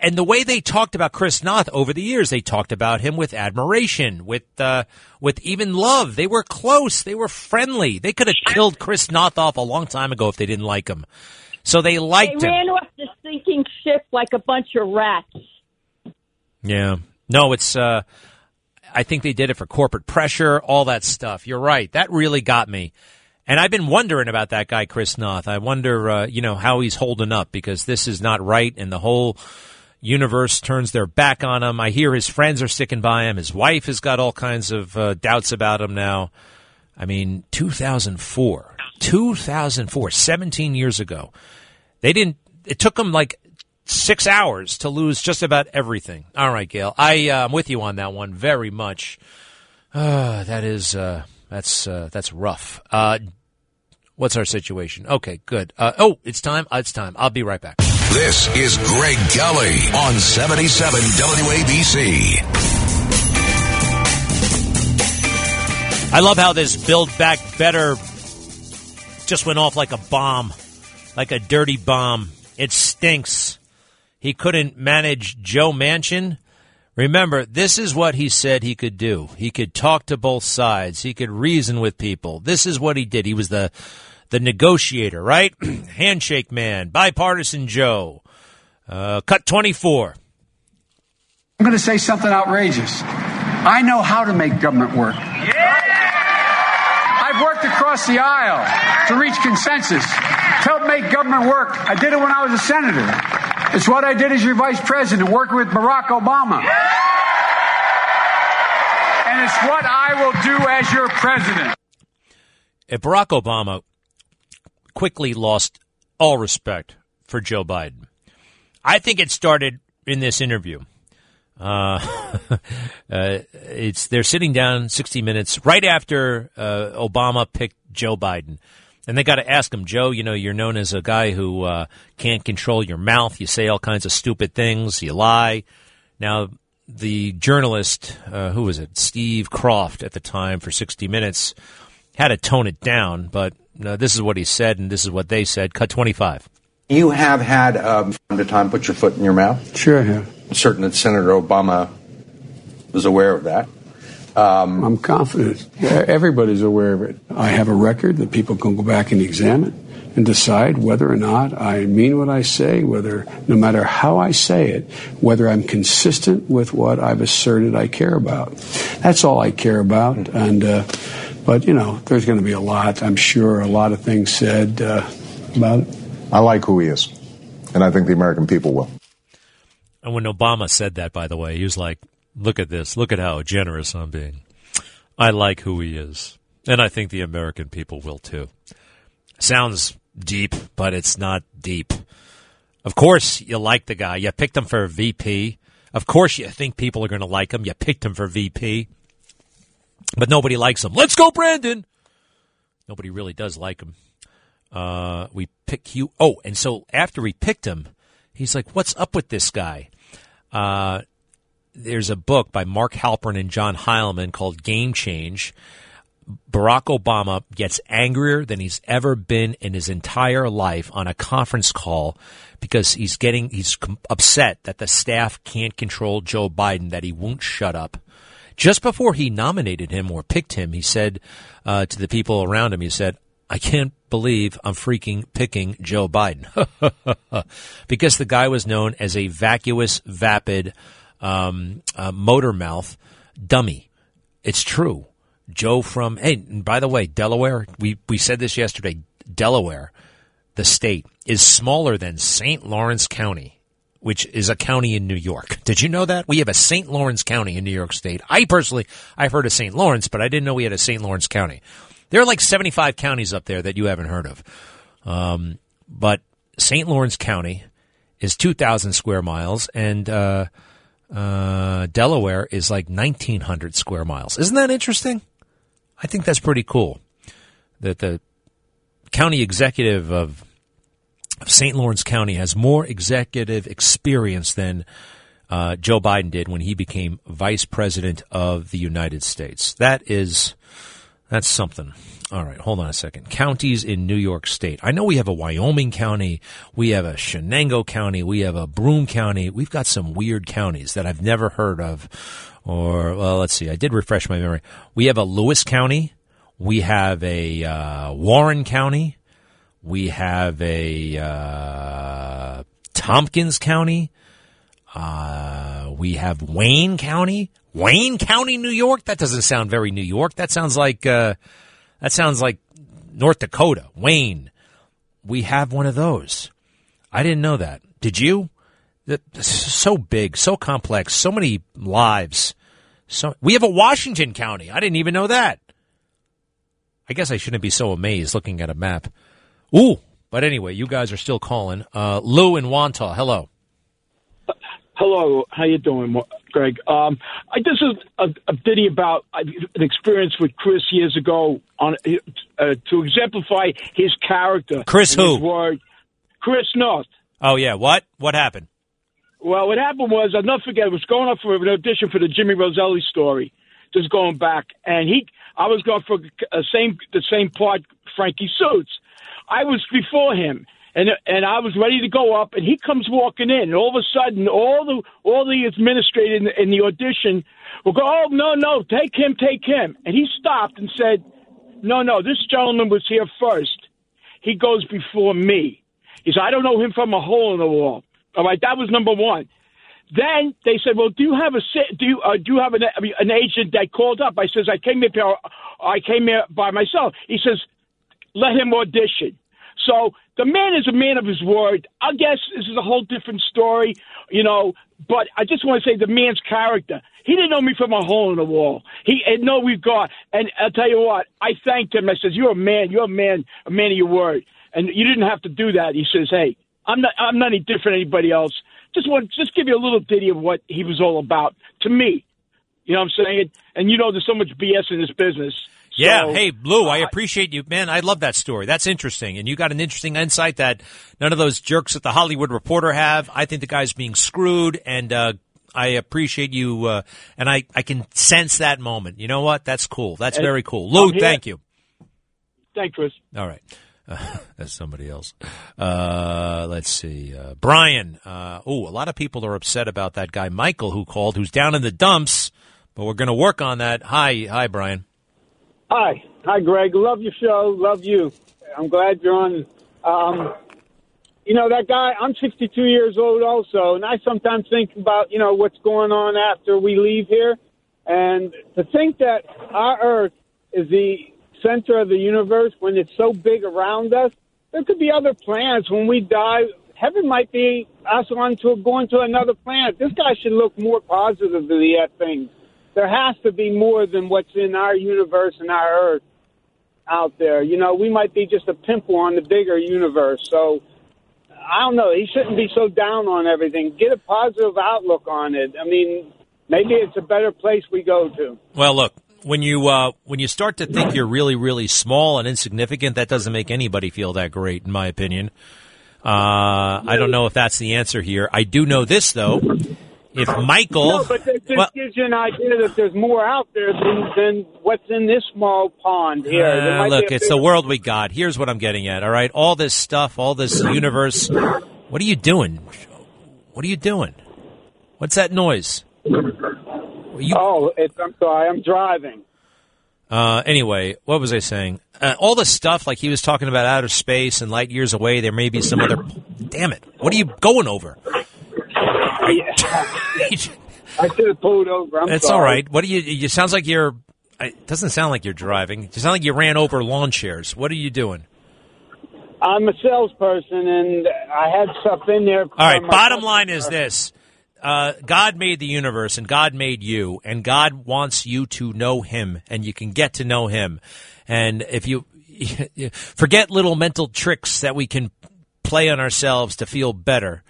and the way they talked about Chris Noth over the years, they talked about him with admiration, with uh, with even love. They were close. They were friendly. They could have killed Chris Noth off a long time ago if they didn't like him. So they liked they him. ran off the sinking ship like a bunch of rats. Yeah. No, it's uh I think they did it for corporate pressure, all that stuff. You're right. That really got me. And I've been wondering about that guy Chris Noth. I wonder uh, you know, how he's holding up because this is not right and the whole universe turns their back on him. I hear his friends are sticking by him. His wife has got all kinds of uh, doubts about him now. I mean, 2004. 2004, 17 years ago. They didn't it took them like six hours to lose just about everything. All right, Gail, I uh, I'm with you on that one very much. Uh, that is uh, that's uh, that's rough. Uh, what's our situation? Okay, good. Uh, oh, it's time. It's time. I'll be right back. This is Greg Kelly on 77 WABC. I love how this Build Back Better just went off like a bomb, like a dirty bomb. It stinks. He couldn't manage Joe Manchin. Remember, this is what he said he could do. He could talk to both sides. He could reason with people. This is what he did. He was the the negotiator, right? Handshake man, bipartisan Joe. Uh, cut 24. I'm going to say something outrageous. I know how to make government work. I've worked across the aisle to reach consensus, to help make government work. I did it when I was a senator. It's what I did as your vice president, working with Barack Obama. And it's what I will do as your president. If Barack Obama quickly lost all respect for Joe Biden. I think it started in this interview. Uh, uh, it's they're sitting down 60 minutes right after uh, Obama picked Joe Biden. And they got to ask him, Joe, you know, you're known as a guy who uh, can't control your mouth. You say all kinds of stupid things. You lie. Now, the journalist, uh, who was it? Steve Kroft at the time for 60 Minutes had to tone it down, but uh, this is what he said, and this is what they said. Cut 25. You have had, um, from time to time, put your foot in your mouth. Sure, I have. Certain that Senator Obama was aware of that. Um, I'm confident. Everybody's aware of it. I have a record that people can go back and examine and decide whether or not I mean what I say, whether, no matter how I say it, whether I'm consistent with what I've asserted I care about. That's all I care about. And, uh, but, you know, there's going to be a lot, I'm sure, a lot of things said uh, about it. I like who he is, and I think the American people will. And when Obama said that, by the way, he was like, look at this. Look at how generous I'm being. I like who he is. And I think the American people will too. Sounds deep, but it's not deep. Of course, you like the guy. You picked him for VP. Of course, you think people are going to like him. You picked him for VP. But nobody likes him. Let's go, Brandon. Nobody really does like him. Uh, we pick you. Oh, and so after we picked him, he's like, "What's up with this guy?" Uh, there's a book by Mark Halperin and John Heilemann called Game Change. Barack Obama gets angrier than he's ever been in his entire life on a conference call because he's getting he's upset that the staff can't control Joe Biden that he won't shut up. Just before he nominated him or picked him, he said uh, to the people around him, he said, I can't believe I'm freaking picking Joe Biden. because the guy was known as a vacuous, vapid, um, uh, motor mouth dummy. It's true. Joe from, hey, and by the way, Delaware, we, we said this yesterday, Delaware, the state, is smaller than St. Lawrence County. which is a county in New York. Did you know that? We have a St. Lawrence County in New York State. I personally, I've heard of St. Lawrence, but I didn't know we had a St. Lawrence County. There are like 75 counties up there that you haven't heard of. Um, but St. Lawrence County is 2,000 square miles, and uh, uh, Delaware is like 1,900 square miles. Isn't that interesting? I think that's pretty cool. That the county executive of, of St. Lawrence County has more executive experience than uh, Joe Biden did when he became vice president of the United States. That is, that's something. All right, hold on a second. Counties in New York State. I know we have a Wyoming County, we have a Chenango County, we have a Broome County. We've got some weird counties that I've never heard of. Or, well, let's see. I did refresh my memory. We have a Lewis County. We have a uh, Warren County. We have a uh, Tompkins County. Uh, we have Wayne County. Wayne County, New York. That doesn't sound very New York. That sounds like uh, that sounds like North Dakota. Wayne. We have one of those. I didn't know that. Did you? So big, so complex, so many lives. So we have a Washington County. I didn't even know that. I guess I shouldn't be so amazed looking at a map. Ooh, but anyway, you guys are still calling. Uh, Lou in Wantagh, hello. Hello, how you doing, Greg? Um, I, this is a, a ditty about uh, an experience with Chris years ago on uh, to exemplify his character. Chris who? word. Chris Noth. Oh yeah, what? What happened? Well, what happened was I'll not forget. I was going up for an audition for the Jimmy Roselli story, just going back, and he, I was going for a same the same part, Frankie Suits. I was before him, and and I was ready to go up, and he comes walking in, all of a sudden, all the all the administrators in the, in the audition will go, "Oh no, no, take him, take him," and he stopped and said, "No, no, this gentleman was here first. He goes before me." He said, "I don't know him from a hole in the wall." All right, that was number one. Then they said, "Well, do you have a do you uh, do you have an, an agent that called up?" I says, "I came here. I came here by myself." He says, "Let him audition." So the man is a man of his word. I guess this is a whole different story, you know. But I just want to say the man's character. He didn't know me from a hole in the wall. He had no regard. And I'll tell you what, I thanked him. I says, "You're a man. You're a man. A man of your word." And you didn't have to do that. He says, "Hey, I'm not. I'm not any different than anybody else. Just want just give you a little ditty of what he was all about to me. You know what I'm saying? And you know, there's so much BS in this business. Yeah. So- hey, Lou, I appreciate you, man. I love that story. That's interesting, and you got an interesting insight that none of those jerks at the Hollywood Reporter have. I think the guy's being screwed, and uh, I appreciate you, uh, and I I can sense that moment. You know what? That's cool. That's very cool. Lou, thank you. Thank Chris. All right. Uh, that's somebody else. Uh, let's see. Uh, Brian. Uh, oh, a lot of people are upset about that guy, Michael, who called, who's down in the dumps, but we're going to work on that. Hi. Hi, Brian. Hi, hi, Greg. Love your show. Love you. I'm glad you're on. Um, you know that guy. I'm 62 years old, also, and I sometimes think about you know what's going on after we leave here, and to think that our Earth is the center of the universe when it's so big around us. There could be other planets when we die. Heaven might be us on to going to another planet. This guy should look more positively at things there has to be more than what's in our universe and our Earth out there. You know, we might be just a pimple on the bigger universe. So I don't know. He shouldn't be so down on everything. Get a positive outlook on it. I mean, maybe it's a better place we go to. Well, look, when you uh, when you start to think you're really, really small and insignificant, that doesn't make anybody feel that great, in my opinion. Uh, I don't know if that's the answer here. I do know this though. If Michael, No, but this, this well- gives you an idea that there's more out there than, than what's in this small pond here. Uh, look, it's the world we got. Here's what I'm getting at. All right, all this stuff, all this universe. What are you doing? What are you doing? What's that noise? oh, it's, I'm sorry. I'm driving. Uh, anyway, what was I saying? Uh, all the stuff like he was talking about outer space and light years away. There may be some other. Damn it! What are you going over? I should have pulled over. I'm It's sorry. all right. What do you? It sounds like you're. It doesn't sound like you're driving. It sounds like you ran over lawn chairs. What are you doing? I'm a salesperson, and I had stuff in there. All right. Bottom line is this: uh, God made the universe, and God made you, and God wants you to know Him, and you can get to know Him. And if you forget little mental tricks that we can play on ourselves to feel better.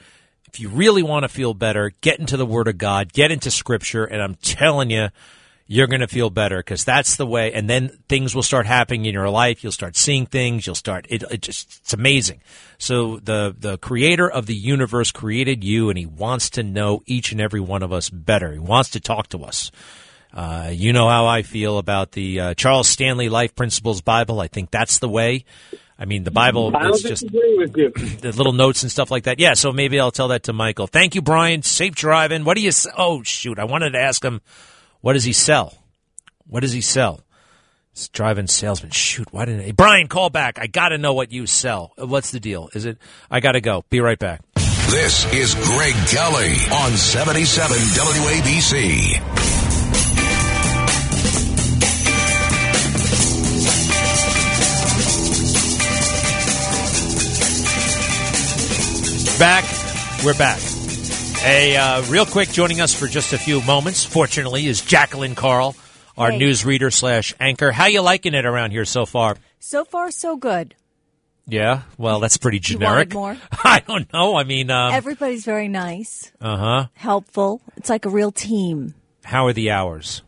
If you really want to feel better, get into the Word of God, get into Scripture, and I'm telling you, you're going to feel better because that's the way. And then things will start happening in your life. You'll start seeing things. You'll start. It, it just it's amazing. So the the creator of the universe created you, and he wants to know each and every one of us better. He wants to talk to us. Uh, you know how I feel about the uh, Charles Stanley Life Principles Bible. I think that's the way. I mean, the Bible I don't is just disagree with you. the little notes and stuff like that. Yeah, so maybe I'll tell that to Michael. Thank you, Brian. Safe driving. What do you? Oh shoot, I wanted to ask him. What does he sell? What does he sell? It's driving salesman. Shoot, why didn't I? Brian, call back. I got to know what you sell. Uh, What's the deal? Is it? I got to go. Be right back. This is Greg Kelly on 77 WABC. Back. We're back. A uh, real quick, joining us for just a few moments, fortunately, is Jacqueline Carl, our Hey. newsreader slash anchor. How you liking it around here so far? So far, so good. Yeah, well, that's pretty generic. more? I don't know. I mean, um, Everybody's very nice, uh huh. helpful. It's like a real team. How are the hours?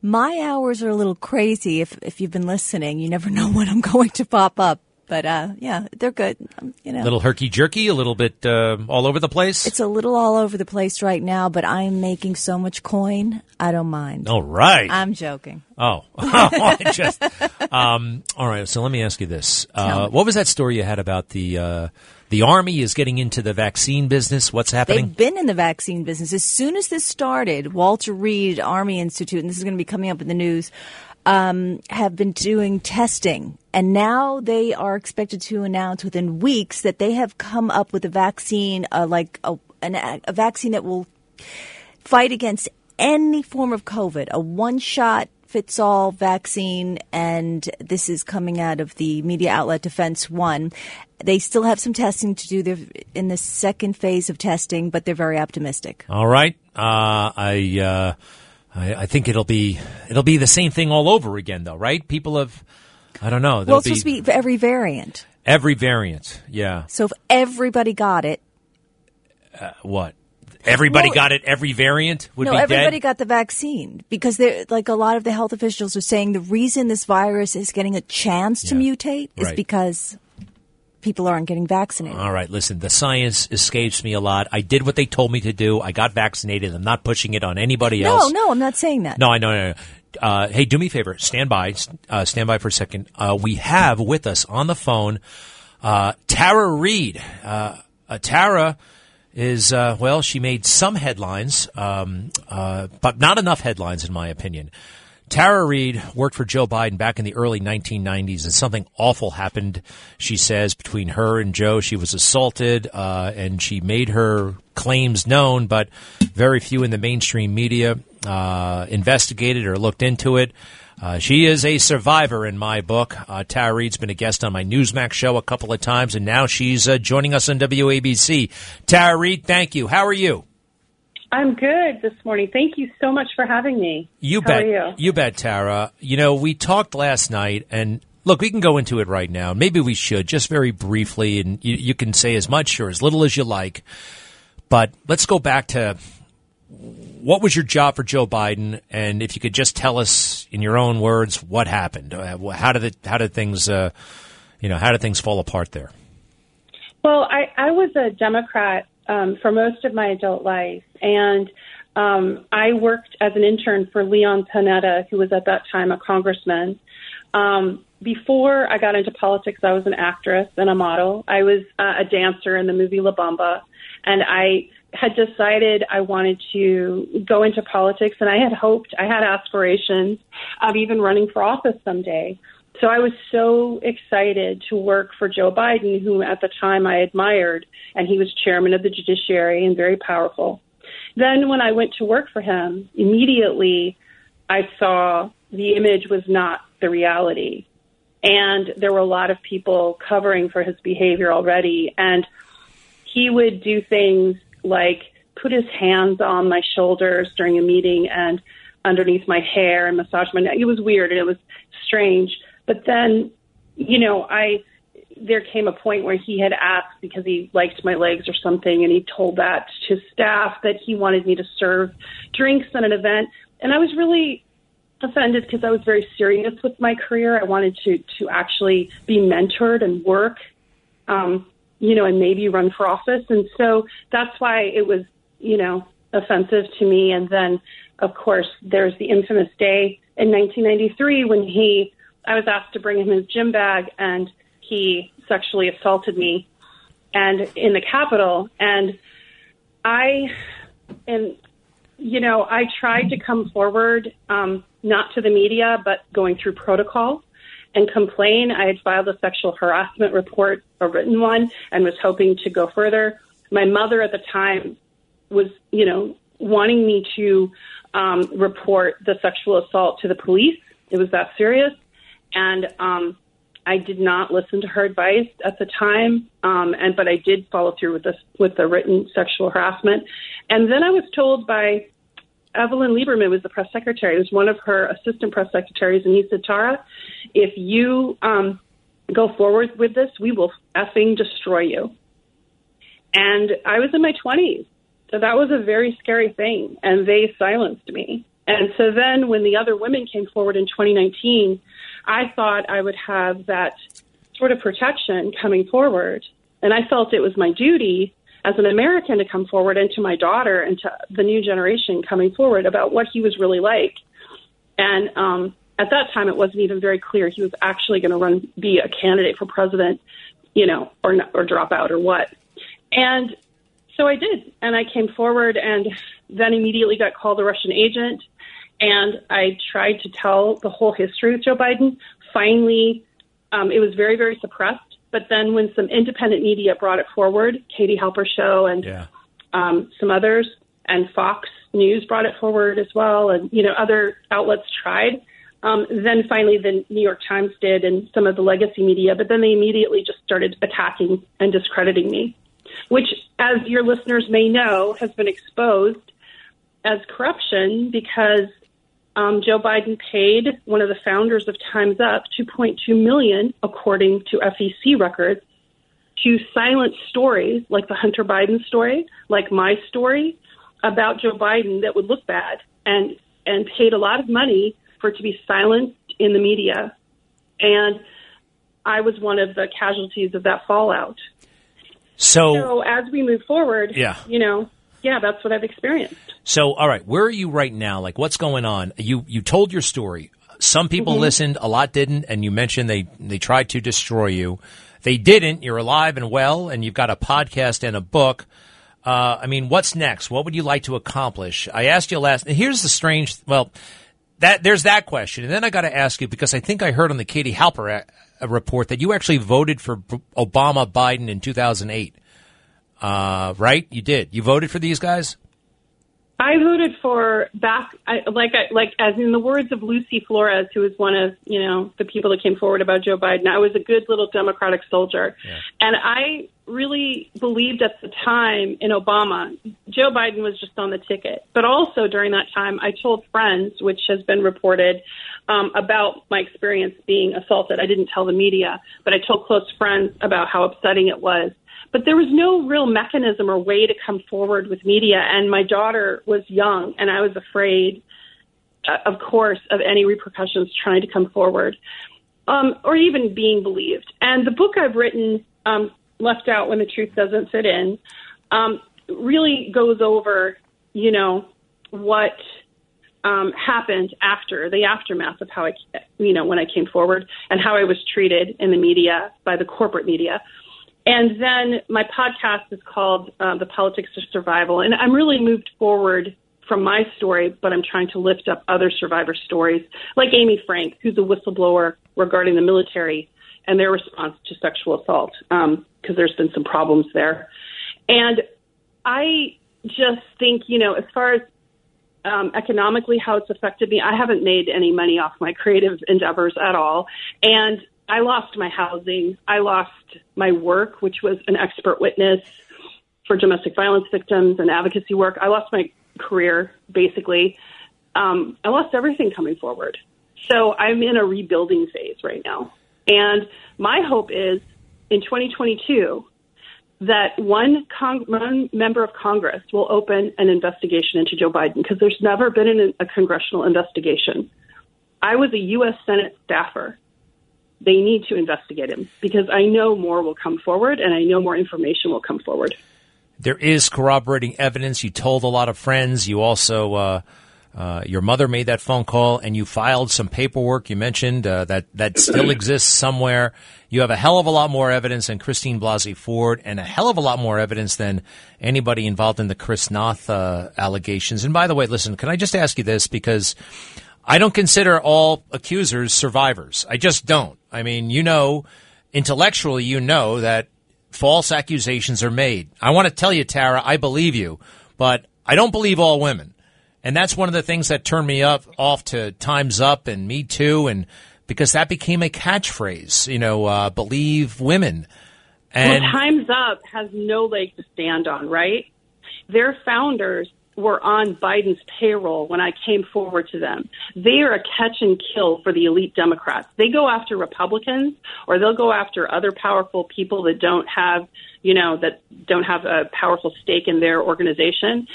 My hours are a little crazy. If if you've been listening, you never know when I'm going to pop up. But uh, yeah, they're good. Um, you know, A little herky jerky, a little bit uh, all over the place. it's a little all over the place right now. But I'm making so much coin, I don't mind. All right. I'm joking. Oh, just um, all right. So let me ask you this: uh, What was that story you had about the uh, the army is getting into the vaccine business? What's happening? They've been in the vaccine business. As soon as this started, Walter Reed Army Institute, and this is going to be coming up in the news, um, have been doing testing. And now they are expected to announce within weeks that they have come up with a vaccine, uh, like a, an, a vaccine that will fight against any form of COVID, a one shot fits all vaccine. And this is coming out of the media outlet Defense One. They still have some testing to do. They're in the second phase of testing, but they're very optimistic. All right. Uh, I, uh, I I think it'll be it'll be the same thing all over again, though, right? People have I don't know. Well, it's supposed to be every variant. every variant. Yeah. So if everybody got it, Uh, what? Everybody Well- got it. Every variant would no, be everybody dead. got the vaccine because they're like a lot of the health officials are saying the reason this virus is getting a chance to mutate is Right. because people aren't getting vaccinated. All right, listen, the science escapes me a lot. I did what they told me to do. I got vaccinated. I'm not pushing it on anybody no, else. no, no, I'm not saying that. No, I know. No, no. Uh, hey, do me a favor. Stand by. Uh, stand by for a second. Uh, we have with us on the phone uh, Tara Reade. Uh, uh, Tara is uh, well. She made some headlines, um, uh, but not enough headlines, in my opinion. Tara Reade worked for Joe Biden back in the early 1990s, and something awful happened. She says between her and Joe, she was assaulted, uh, and she made her claims known, but very few in the mainstream media uh, investigated or looked into it. Uh, she is a survivor in my book. Uh, Tara Reade's been a guest on my Newsmax show a couple of times, and now she's uh, joining us on WABC. Tara Reade, thank you. How are you? I'm good this morning. Thank you so much for having me. You How bet. Are you? bet, Tara. You know, we talked last night, and look, we can go into it right now. Maybe we should, just very briefly, and you, you can say as much or as little as you like. But let's go back to what was your job for Joe Biden, and if you could just tell us in your own words what happened. Uh, How did it? How did things? Uh, you know, how did things fall apart there? Well, I, I was a Democrat um, for most of my adult life, and um, I worked as an intern for Leon Panetta, who was at that time a congressman. Um, before I got into politics, I was an actress and a model. I was uh, a dancer in the movie La Bamba, and I had decided I wanted to go into politics, and I had hoped, I had aspirations of even running for office someday. So I was so excited to work for Joe Biden, who at the time I admired, and he was chairman of the judiciary and very powerful. Then when I went to work for him, immediately I saw the image was not the reality. and there were a lot of people covering for his behavior already. And he would do things like put his hands on my shoulders during a meeting and underneath my hair and massage my neck. It was weird and it was strange. But then, you know, I there came a point where he had asked because he liked my legs or something, and he told that to his staff that he wanted me to serve drinks at an event. And I was really offended because I was very serious with my career. I wanted to to actually be mentored and work, um, you know, and maybe run for office. And so that's why it was, you know, offensive to me. And then, of course, there's the infamous day in 1993 when he, I was asked to bring him his gym bag and he sexually assaulted me and in the Capitol. And I, and, you know, I tried to come forward, um, not to the media, but going through protocol and complain. I had filed a sexual harassment report, a written one, and was hoping to go further. My mother at the time was, you know, wanting me to um, report the sexual assault to the police. It was that serious. And um, I did not listen to her advice at the time, um, and but I did follow through with this with the written sexual harassment. And then I was told by Evelyn Lieberman was the press secretary. It was one of her assistant press secretaries, and he said, "Tara, if you um, go forward with this, we will effing destroy you." And I was in my twenties, so that was a very scary thing, and they silenced me. And so then, when the other women came forward in 2019 I thought I would have that sort of protection coming forward. And I felt it was my duty as an American to come forward and to my daughter and to the new generation coming forward about what he was really like. And um, at that time, it wasn't even very clear he was actually going to run, be a candidate for president, you know, or or drop out or what. And so I did, and I came forward, and then immediately got called a Russian agent and I tried to tell the whole history with Joe Biden. Finally, um, it was very, very suppressed. But then when some independent media brought it forward, Katie Halper Show and yeah. um, some others, and Fox News brought it forward as well, and you know other outlets tried. Um, then finally, the New York Times did, and some of the legacy media. But then they immediately just started attacking and discrediting me, which, as your listeners may know, has been exposed as corruption because um, Joe Biden paid one of the founders of Time's Up 2.2 million, according to FEC records, to silence stories like the Hunter Biden story, like my story about Joe Biden that would look bad, and and paid a lot of money for it to be silenced in the media. And I was one of the casualties of that fallout. So, so as we move forward, Yeah. you know, yeah, that's what I've experienced. So, all right, where are you right now? Like, what's going on? You you told your story. Some people Mhm. listened, a lot didn't, and you mentioned they they tried to destroy you. They didn't. You're alive and well, and you've got a podcast and a book. Uh, I mean, what's next? What would you like to accomplish? I asked you last. And here's the strange. Well, that there's that question, and then I got to ask you because I think I heard on the Katie Halper uh, report that you actually voted for B- Obama Biden in 2008. Uh, right? You did. You voted for these guys. I voted for back, I, like, I, like as in the words of Lucy Flores, who was one of you know the people that came forward about Joe Biden. I was a good little Democratic soldier, and I really believed at the time in Obama. Joe Biden was just on the ticket, but also during that time, I told friends, which has been reported, um, about my experience being assaulted. I didn't tell the media, but I told close friends about how upsetting it was but there was no real mechanism or way to come forward with media. And my daughter was young, and I was afraid, uh, of course, of any repercussions trying to come forward um, or even being believed. And the book I've written, um, Left Out When the Truth Doesn't Fit In, um, really goes over, you know, what um, happened after the aftermath of how I, you know, when I came forward and how I was treated in the media by the corporate media. And then my podcast is called uh, The Politics of Survival. And I'm really moved forward from my story, but I'm trying to lift up other survivor stories, like Amy Frank, who's a whistleblower regarding the military and their response to sexual assault, because there's been some problems there. And I just think, you know, as far as um, economically how it's affected me, I haven't made any money off my creative endeavors at all. And I lost my housing. I lost my work, which was an expert witness for domestic violence victims and advocacy work. I lost my career, basically. Um, I lost everything coming forward. So I'm in a rebuilding phase right now. And my hope is in 2022 that one, con- one member of Congress will open an investigation into Joe Biden because there's never been an, a congressional investigation. I was a U.S. Senate staffer. They need to investigate him because I know more will come forward and I know more information will come forward. There is corroborating evidence. You told a lot of friends. You also, uh, uh, your mother made that phone call and you filed some paperwork. You mentioned uh, that that still exists somewhere. You have a hell of a lot more evidence than Christine Blasey Ford, and a hell of a lot more evidence than anybody involved in the Chris Noth uh, allegations. And by the way, listen, can I just ask you this because I don't consider all accusers survivors. I just don't. I mean, you know, intellectually, you know that false accusations are made. I want to tell you, Tara, I believe you, but I don't believe all women. And that's one of the things that turned me up off to Time's Up and Me Too, and because that became a catchphrase, you know, uh, believe women. And well, Time's Up has no leg to stand on, right? Their founders were on Biden's payroll when I came forward to them. They are a catch and kill for the elite Democrats. They go after Republicans or they'll go after other powerful people that don't have, you know, that don't have a powerful stake in their organization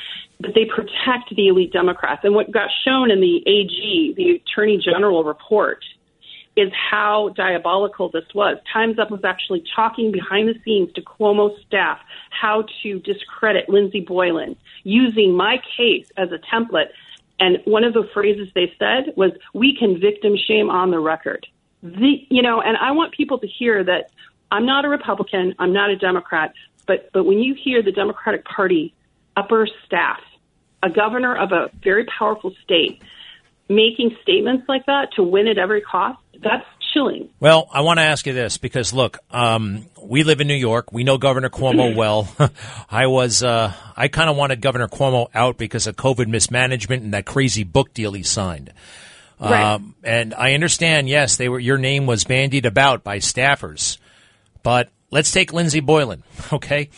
but they protect the elite Democrats. And what got shown in the AG, the Attorney General report, is how diabolical this was. Time's Up was actually talking behind the scenes to Cuomo staff how to discredit Lindsey Boylan using my case as a template. And one of the phrases they said was, "We can victim shame on the record." The, you know, and I want people to hear that I'm not a Republican, I'm not a Democrat, but but when you hear the Democratic Party upper staff a governor of a very powerful state making statements like that to win at every cost, that's chilling. Well, I want to ask you this because look, um, we live in New York. We know Governor Cuomo well. I was, uh, I kind of wanted Governor Cuomo out because of COVID mismanagement and that crazy book deal he signed. Right. Um, and I understand, yes, they were, your name was bandied about by staffers, but let's take Lindsey Boylan, okay?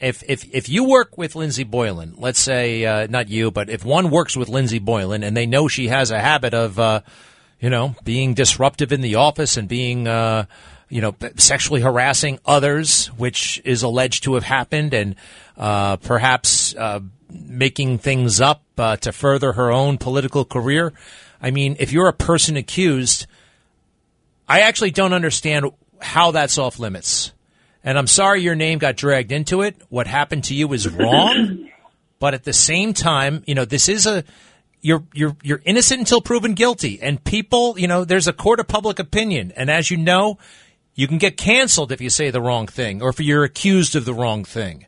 If if if you work with Lindsey Boylan, let's say uh, not you, but if one works with Lindsey Boylan and they know she has a habit of, uh, you know, being disruptive in the office and being, uh, you know, sexually harassing others, which is alleged to have happened, and uh, perhaps uh, making things up uh, to further her own political career. I mean, if you're a person accused, I actually don't understand how that's off limits. And I'm sorry your name got dragged into it. What happened to you is wrong. but at the same time, you know, this is a you're you're you're innocent until proven guilty. And people, you know, there's a court of public opinion. And as you know, you can get canceled if you say the wrong thing or if you're accused of the wrong thing.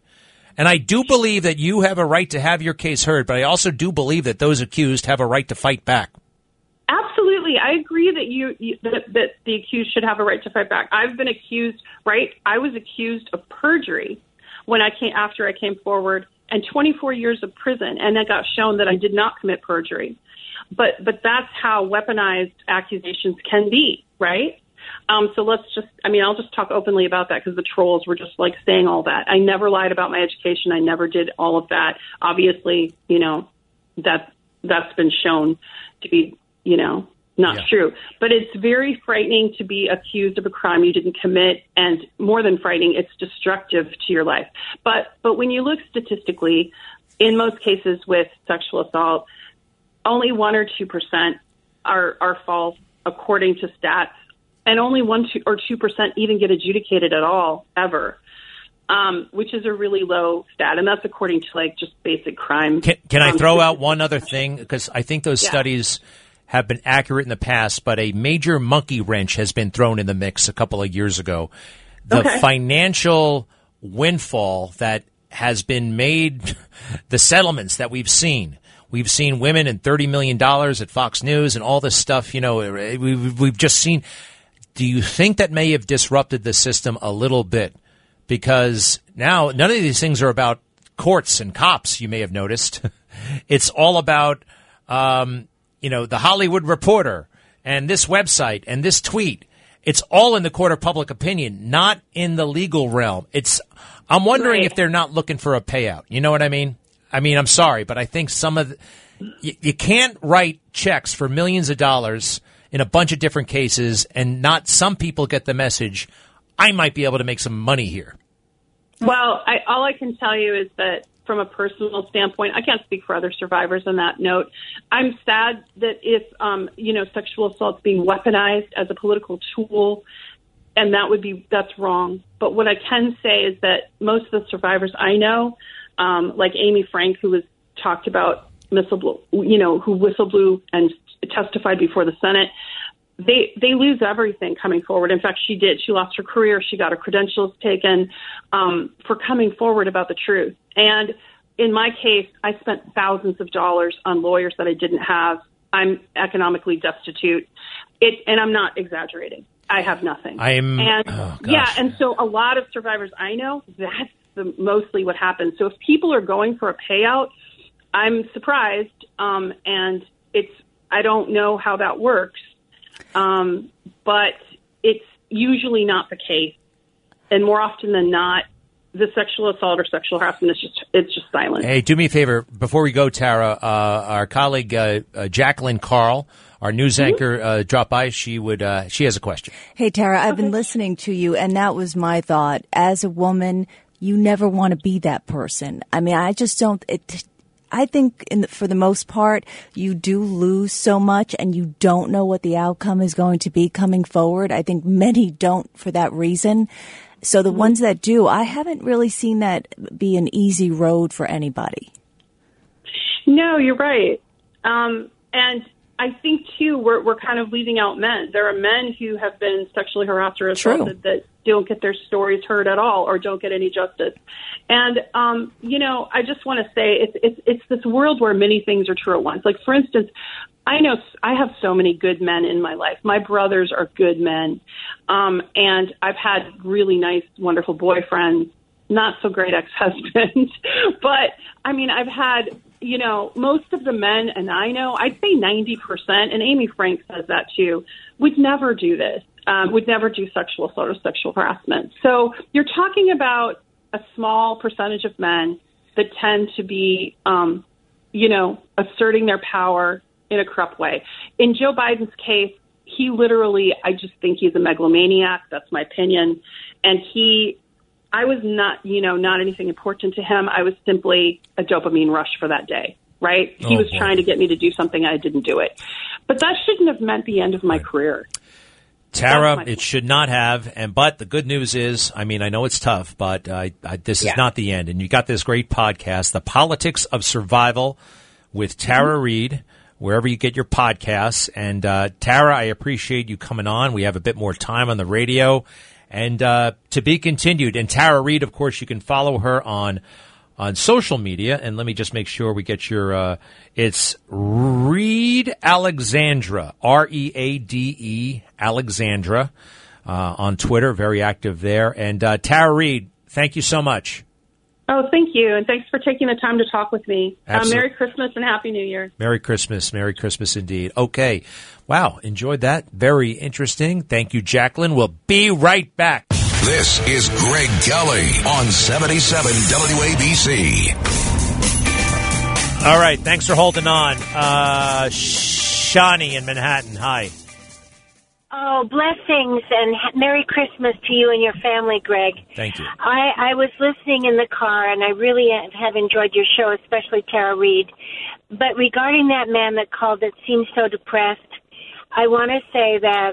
And I do believe that you have a right to have your case heard, but I also do believe that those accused have a right to fight back. Absolutely, I agree that you, you that, that the accused should have a right to fight back. I've been accused, right? I was accused of perjury when I came after I came forward, and 24 years of prison, and it got shown that I did not commit perjury. But but that's how weaponized accusations can be, right? Um, so let's just, I mean, I'll just talk openly about that because the trolls were just like saying all that. I never lied about my education. I never did all of that. Obviously, you know, that that's been shown to be you know, not yeah. true. But it's very frightening to be accused of a crime you didn't commit, and more than frightening, it's destructive to your life. But but when you look statistically, in most cases with sexual assault, only one or two percent are are false according to stats, and only one two, or two percent even get adjudicated at all ever. Um, which is a really low stat, and that's according to like just basic crime. Can, can I throw out one other thing? Because I think those yeah. studies have been accurate in the past, but a major monkey wrench has been thrown in the mix a couple of years ago. The okay. financial windfall that has been made, the settlements that we've seen. We've seen women and $30 million at Fox News and all this stuff, you know, we've, we've just seen. Do you think that may have disrupted the system a little bit? Because now none of these things are about courts and cops, you may have noticed. it's all about um, you know, the Hollywood Reporter and this website and this tweet. it's all in the court of public opinion, not in the legal realm. It's I'm wondering Right. if they're not looking for a payout. You know what I mean? I mean, I'm sorry, but I think some of the, you, you can't write checks for millions of dollars in a bunch of different cases and not some people get the message. I might be able to make some money here. Well, I, all I can tell you is that from a personal standpoint, I can't speak for other survivors on that note. I'm sad that if, um, you know, sexual assault's being weaponized as a political tool, and that would be, that's wrong. But what I can say is that most of the survivors I know, um, like Amy Frank, who was talked about, whistleblow, you know, who whistleblew and testified before the Senate, they they lose everything coming forward. In fact, she did. She lost her career. She got her credentials taken um, for coming forward about the truth. And in my case, I spent thousands of dollars on lawyers that I didn't have. I'm economically destitute. It, and I'm not exaggerating. I have nothing. I'm- and oh, yeah, and so a lot of survivors I know, that's the, mostly what happens. So if people are going for a payout, I'm surprised, um, and it's I don't know how that works, um, but it's usually not the case, and more often than not, the sexual assault or sexual harassment is just it's just silent. Hey, do me a favor before we go, Tara. Uh, our colleague uh, uh, Jacqueline Carl, our news anchor, uh, dropped by. She would. Uh, she has a question. Hey, Tara, I've been listening to you, and that was my thought. As a woman, you never want to be that person. I mean, I just don't. It, I think, in the, for the most part, you do lose so much, and you don't know what the outcome is going to be coming forward. I think many don't for that reason. So the ones that do, I haven't really seen that be an easy road for anybody. No, you're right. Um, and I think too, we're we're kind of leaving out men. There are men who have been sexually harassed or True. assaulted that don't get their stories heard at all or don't get any justice. And um, you know, I just want to say it's it's it's this world where many things are true at once. Like for instance, I know s- I have so many good men in my life. My brothers are good men, um, and I've had really nice, wonderful boyfriends. Not so great ex-husbands, but I mean, I've had you know most of the men, and I know I'd say ninety percent, and Amy Frank says that too. Would never do this. Um, would never do sexual assault or sexual harassment. So you're talking about a small percentage of men that tend to be, um, you know, asserting their power in a corrupt way. In Joe Biden's case, he literally, I just think he's a megalomaniac. That's my opinion. And he, I was not, you know, not anything important to him. I was simply a dopamine rush for that day, right? he Oh, was boy. trying to get me to do something. I didn't do it. But that shouldn't have meant the end of my career. Tara, it should not have. And but the good news is, I mean, I know it's tough, but uh, I, this Yeah. is not the end. And you got this great podcast, "The Politics of Survival," with Tara Mm-hmm. Reade. Wherever you get your podcasts, and uh, Tara, I appreciate you coming on. We have a bit more time on the radio, and uh, to be continued. And Tara Reade, of course, you can follow her on on social media. And let me just make sure we get your. Uh, it's Reade Alexandra, R E A D E Alexandra, uh, on Twitter. Very active there. And uh, Tara Reade, thank you so much. Oh, thank you. And thanks for taking the time to talk with me. Uh, Merry Christmas and Happy New Year. Merry Christmas. Merry Christmas indeed. Okay. Wow. Enjoyed that. Very interesting. Thank you, Jacqueline. We'll be right back. This is Greg Kelly on 77 WABC. All right. Thanks for holding on. Uh, Shawnee in Manhattan. Hi. Oh, blessings and Merry Christmas to you and your family, Greg. Thank you. I, I was listening in the car and I really have enjoyed your show, especially Tara Reade. But regarding that man that called that seems so depressed, I want to say that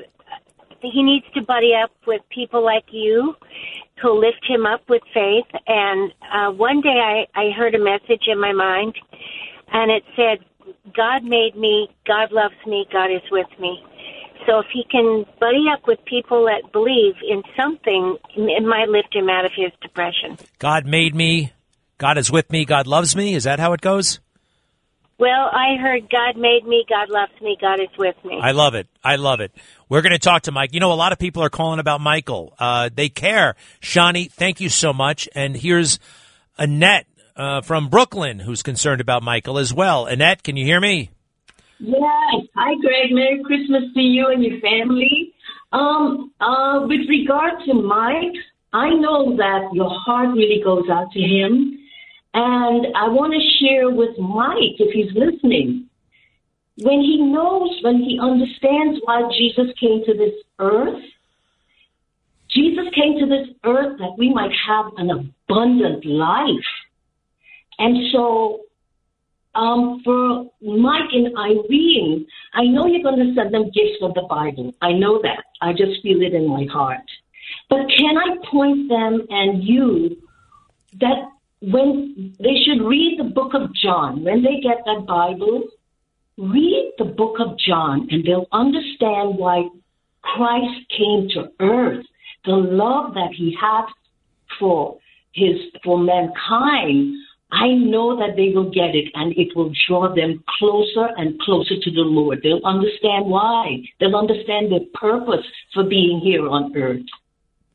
he needs to buddy up with people like you who lift him up with faith. And uh, one day I, I heard a message in my mind and it said, God made me, God loves me, God is with me. So if he can buddy up with people that believe in something, it might lift him out of his depression. God made me. God is with me. God loves me. Is that how it goes? Well, I heard God made me, God loves me, God is with me. I love it. I love it. We're going to talk to Mike. You know, a lot of people are calling about Michael. Uh, they care. Shawnee, thank you so much. And here's Annette uh, from Brooklyn who's concerned about Michael as well. Annette, can you hear me? Yeah. Hi, Greg. Merry Christmas to you and your family. Um, uh, with regard to Mike, I know that your heart really goes out to him. And I want to share with Mike, if he's listening, when he knows, when he understands why Jesus came to this earth, Jesus came to this earth that we might have an abundant life. And so, um, for Mike and Irene, I know you're going to send them gifts of the Bible. I know that. I just feel it in my heart. But can I point them and you that when they should read the book of John, when they get that Bible, read the book of John and they'll understand why Christ came to earth, the love that he had for his for mankind. I know that they will get it and it will draw them closer and closer to the Lord. They'll understand why. They'll understand the purpose for being here on earth.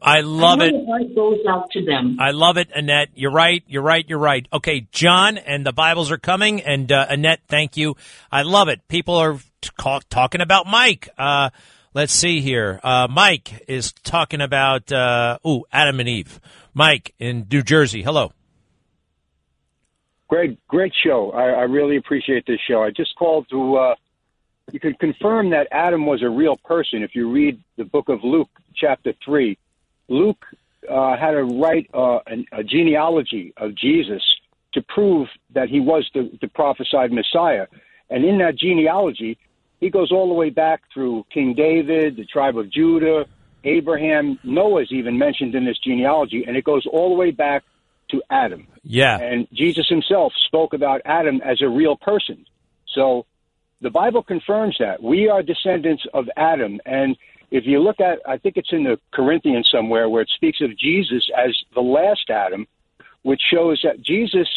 I love it. Heart goes out to them. I love it, Annette. You're right. You're right. You're right. Okay, John, and the Bibles are coming. And uh, Annette, thank you. I love it. People are talking about Mike. Uh, let's see here. Uh, Mike is talking about uh, ooh Adam and Eve. Mike in New Jersey. Hello. Great, great show. I, I really appreciate this show. I just called to. Uh, you can confirm that Adam was a real person if you read the book of Luke, chapter three. Luke uh, had to write uh, an, a genealogy of Jesus to prove that he was the, the prophesied Messiah. And in that genealogy, he goes all the way back through King David, the tribe of Judah, Abraham. Noah's even mentioned in this genealogy, and it goes all the way back to Adam. Yeah. And Jesus himself spoke about Adam as a real person. So the Bible confirms that. We are descendants of Adam. And if you look at, I think it's in the Corinthians somewhere where it speaks of Jesus as the last Adam, which shows that Jesus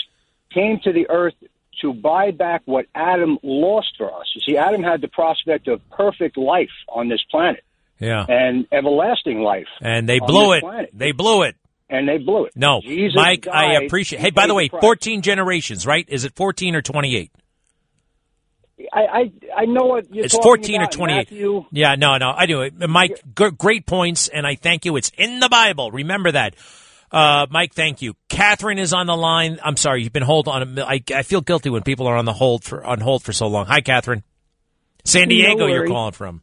came to the earth to buy back what Adam lost for us. You see, Adam had the prospect of perfect life on this planet Yeah. and everlasting life. And they blew it. planet. They blew it. And they blew it. No, Jesus Mike, I appreciate. he Hey, by the way, price. 14 generations, right? Is it 14 or 28? I, I I know what you're it's talking 14 or 28. Matthew. Yeah, no, no, I do it. Mike, g- great points, and I thank you. It's in the Bible. Remember that. Uh, Mike, thank you. Catherine is on the line. I'm sorry, you've been hold on. A, mi- I, I feel guilty when people are on the hold for on hold for so long. Hi, Catherine. San No Diego, you're calling from.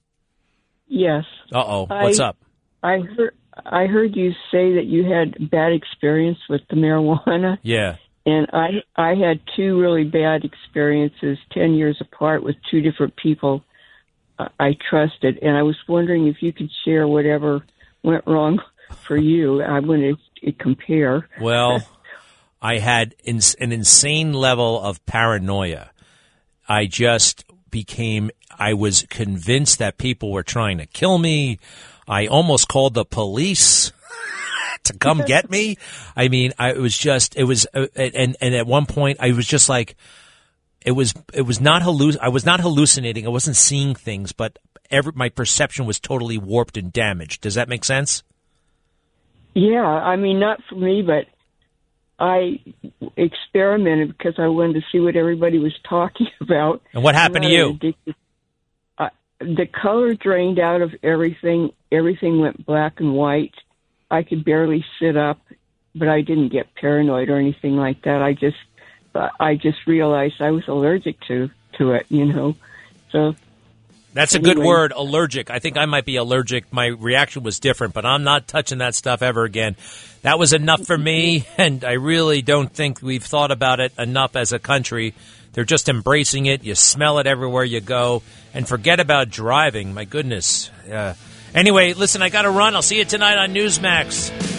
Yes. Uh oh, what's up? I heard I heard you say that you had bad experience with the marijuana, Yeah. and I I had two really bad experiences ten years apart with two different people I trusted, and I was wondering if you could share whatever went wrong for you. I want to compare. Well, I had ins- an insane level of paranoia. I just became, I was convinced that people were trying to kill me. I almost called the police to come get me. I mean, I it was just, it was, uh, and, and at one point I was just like, it was, it was not halluc, I was not hallucinating. I wasn't seeing things, but every, my perception was totally warped and damaged. Does that make sense? Yeah, I mean, not for me, but I experimented because I wanted to see what everybody was talking about. And what happened to you? addicted. The color drained out of everything. Everything went black and white. I could barely sit up, but I didn't get paranoid or anything like that. I just, I just realized I was allergic to to it. You know, so That's a good word, allergic. I think I might be allergic. My reaction was different, but I'm not touching that stuff ever again. That was enough for me, and I really don't think we've thought about it enough as a country. They're just embracing it. You smell it everywhere you go, and forget about driving. My goodness. Uh, anyway, listen, I got to run. I'll see you tonight on Newsmax.